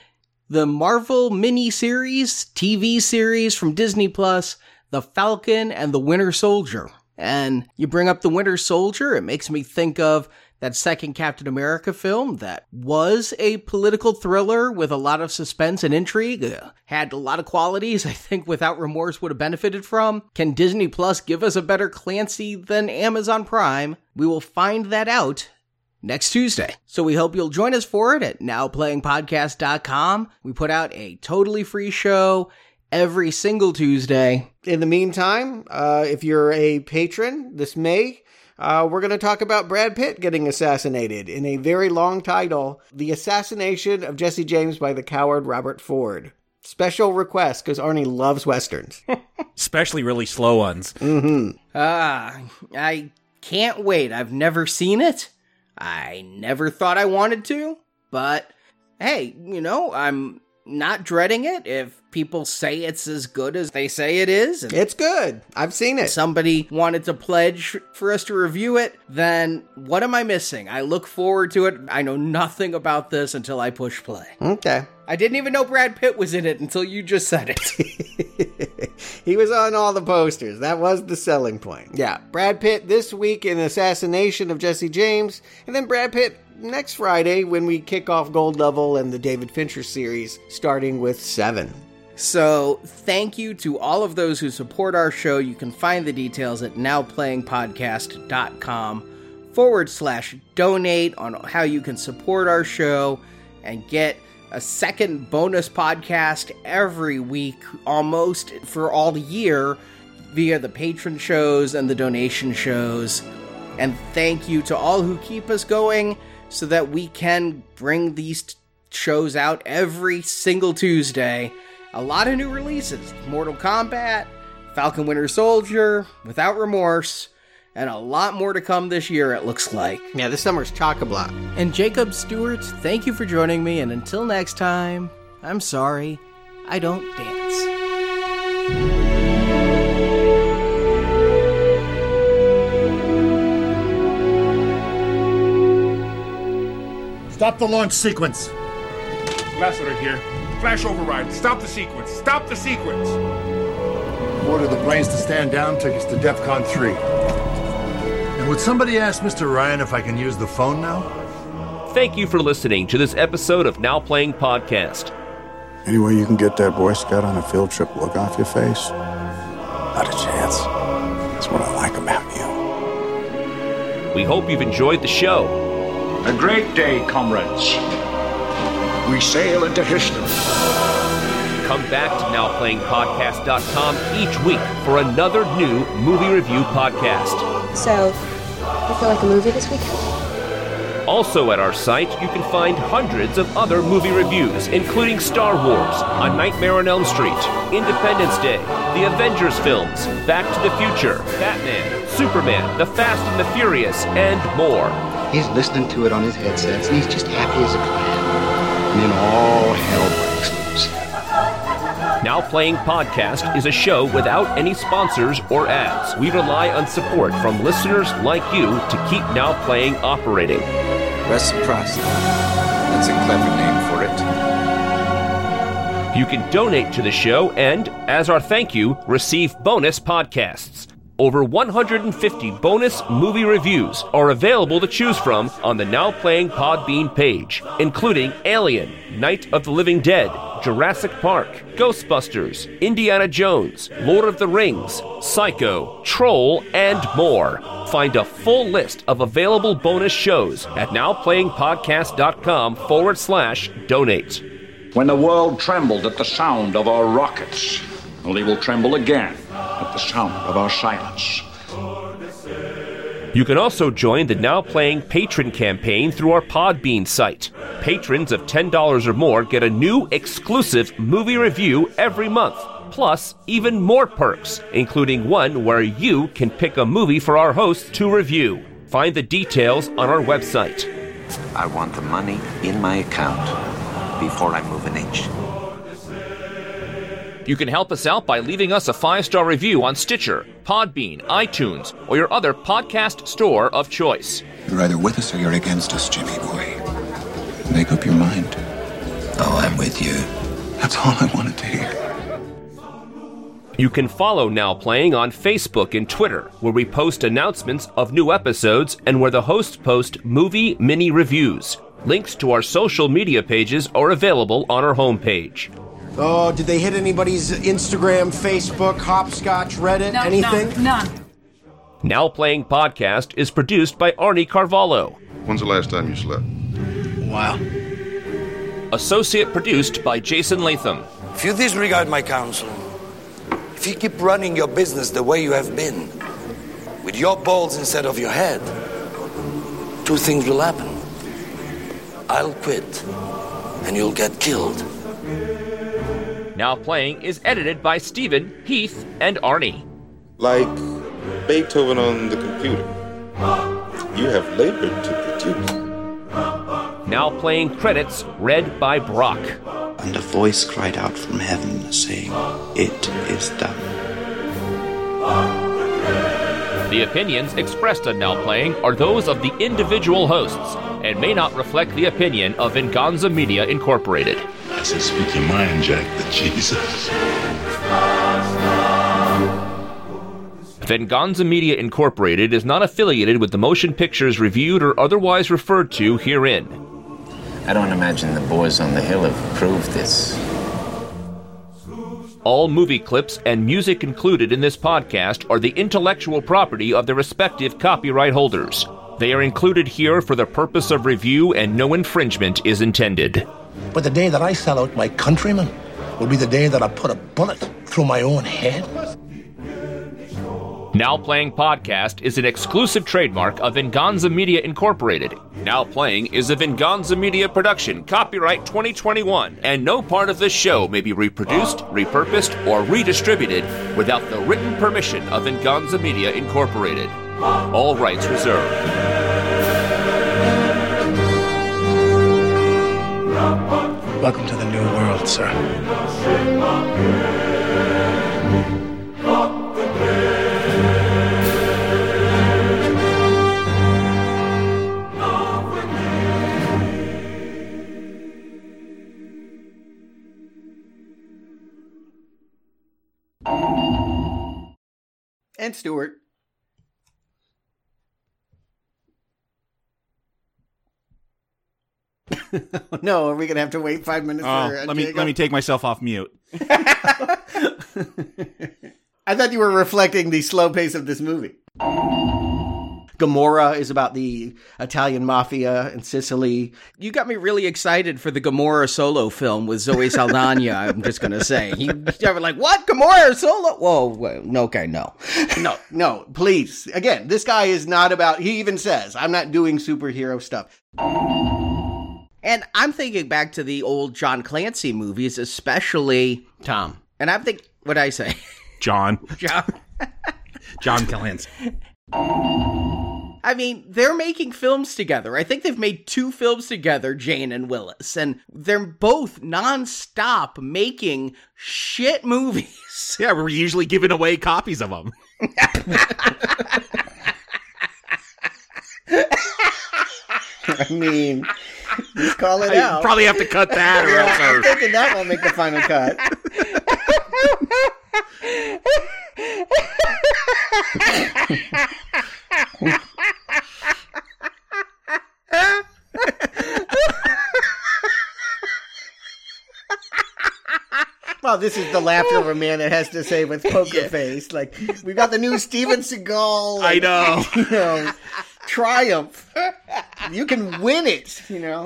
the Marvel miniseries, TV series from Disney Plus, The Falcon and the Winter Soldier. And you bring up the Winter Soldier, it makes me think of that second Captain America film that was a political thriller with a lot of suspense and intrigue, uh, had a lot of qualities I think Without Remorse would have benefited from. Can Disney Plus give us a better Clancy than Amazon Prime? We will find that out next Tuesday. So we hope you'll join us for it at nowplayingpodcast.com. We put out a totally free show every single Tuesday. In the meantime, uh, if you're a patron this May, uh, we're going to talk about Brad Pitt getting assassinated in a very long title The Assassination of Jesse James by the Coward Robert Ford. Special request because Arnie loves Westerns, especially really slow ones. Mm-hmm. Ah, I can't wait. I've never seen it. I never thought I wanted to, but hey, you know, I'm not dreading it if people say it's as good as they say it is. it's good. I've seen it. Somebody wanted to pledge for us to review it, then what am I missing? I look forward to it. I know nothing about this until I push play. Okay. I didn't even know Brad Pitt was in it until you just said it. he was on all the posters. That was the selling point. Yeah, Brad Pitt this week in Assassination of Jesse James, and then Brad Pitt next Friday when we kick off Gold Level and the David Fincher series, starting with Seven. So, thank you to all of those who support our show. You can find the details at nowplayingpodcast.com forward slash donate on how you can support our show and get a second bonus podcast every week, almost for all the year, via the patron shows and the donation shows. And thank you to all who keep us going so that we can bring these shows out every single Tuesday. A lot of new releases Mortal Kombat, Falcon Winter Soldier, Without Remorse, and a lot more to come this year, it looks like. Yeah, this summer's chock a block. And Jacob Stewart, thank you for joining me, and until next time, I'm sorry, I don't dance. Stop the launch sequence. Lassiter here. Flash override. Stop the sequence. Stop the sequence. Order the planes to stand down take us to DEFCON 3. And would somebody ask Mr. Ryan if I can use the phone now? Thank you for listening to this episode of Now Playing Podcast. Any way you can get that Boy Scout on a field trip look off your face? Not a chance. That's what I like about you. We hope you've enjoyed the show. A great day, comrades. We sail into history. Come back to NowPlayingPodcast.com each week for another new movie review podcast. So, you feel like a movie this weekend? Also at our site, you can find hundreds of other movie reviews, including Star Wars, A Nightmare on Elm Street, Independence Day, the Avengers films, Back to the Future, Batman, Superman, The Fast and the Furious, and more. He's listening to it on his headsets, and he's just happy as a clam. And then all hell breaks loose. Now Playing Podcast is a show without any sponsors or ads. We rely on support from listeners like you to keep Now Playing operating. Reciprocity. That's a clever name for it. You can donate to the show and, as our thank you, receive bonus podcasts. Over 150 bonus movie reviews are available to choose from on the Now Playing Podbean page, including Alien, Night of the Living Dead, Jurassic Park, Ghostbusters, Indiana Jones, Lord of the Rings, Psycho, Troll, and more. Find a full list of available bonus shows at nowplayingpodcast.com forward slash donate. When the world trembled at the sound of our rockets, well, they will tremble again at the sound of our silence. You can also join the Now Playing Patron campaign through our Podbean site. Patrons of $10 or more get a new exclusive movie review every month, plus even more perks, including one where you can pick a movie for our hosts to review. Find the details on our website. I want the money in my account before I move an inch. You can help us out by leaving us a five star review on Stitcher, Podbean, iTunes, or your other podcast store of choice. You're either with us or you're against us, Jimmy boy. Make up your mind. Oh, I'm with you. That's all I wanted to hear. You can follow Now Playing on Facebook and Twitter, where we post announcements of new episodes and where the hosts post movie mini reviews. Links to our social media pages are available on our homepage. Oh, did they hit anybody's Instagram, Facebook, Hopscotch, Reddit, no, anything? No, none. Now Playing Podcast is produced by Arnie Carvalho. When's the last time you slept? Wow. Associate produced by Jason Latham. If you disregard my counsel, if you keep running your business the way you have been, with your balls instead of your head, two things will happen. I'll quit, and you'll get killed. Now Playing is edited by Stephen, Heath, and Arnie. Like Beethoven on the computer. You have labored to produce. Now Playing credits read by Brock. And a voice cried out from heaven, saying, It is done. The opinions expressed on Now Playing are those of the individual hosts and may not reflect the opinion of Venganza Media Incorporated. I said, speak your mind, Jack, the Jesus. Venganza Media Incorporated is not affiliated with the motion pictures reviewed or otherwise referred to herein. I don't imagine the boys on the hill have proved this. All movie clips and music included in this podcast are the intellectual property of their respective copyright holders. They are included here for the purpose of review and no infringement is intended. But the day that I sell out my countrymen will be the day that I put a bullet through my own head. Now Playing Podcast is an exclusive trademark of Venganza Media Incorporated. Now Playing is a Venganza Media production, copyright 2021, and no part of this show may be reproduced, repurposed, or redistributed without the written permission of Venganza Media Incorporated. All rights reserved. Welcome to the new world, sir. And Stewart. no, are we gonna have to wait five minutes Oh, for? uh, let me Jacob? let me take myself off mute. I thought you were reflecting the slow pace of this movie. Gomorrah is about the Italian mafia in Sicily. You got me really excited for the Gamora solo film with Zoe Saldana. I'm just gonna say, you were like, "What Gamora solo?" Whoa, whoa, no, okay, no, no, no, please. Again, this guy is not about. He even says, "I'm not doing superhero stuff." And I'm thinking back to the old John Clancy movies, especially Tom. And I'm thinking, what do I say, John. John. John Clancy. I mean, they're making films together. I think they've made two films together, Jane and Willis, and they're both nonstop making shit movies. Yeah, we're usually giving away copies of them. I mean, just call it I out. probably have to cut that or else I'm thinking that won't make the final cut. Well, this is the laughter of a man that has to say with poker face. Like we've got the new Steven Seagal. I know. You know, triumph. You can win it. You know,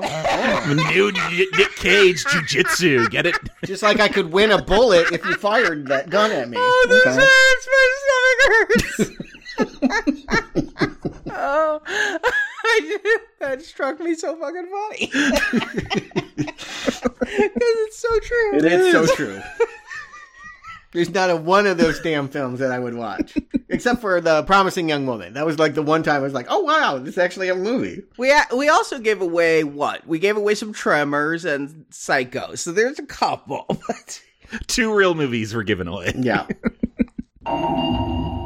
New Nick Cage jujitsu. Get it? just like I could win a bullet if you fired that gun at me. Oh, this Okay? hurts. My stomach hurts. oh, I, that struck me so fucking funny. Because it's so true. It is so true. There's not a one of those damn films that I would watch, except for the Promising Young Woman. That was like the one time I was like, "Oh wow, this is actually a movie." We a- we also gave away what? We gave away some Tremors and Psycho. So there's a couple. But Two real movies were given away. Yeah.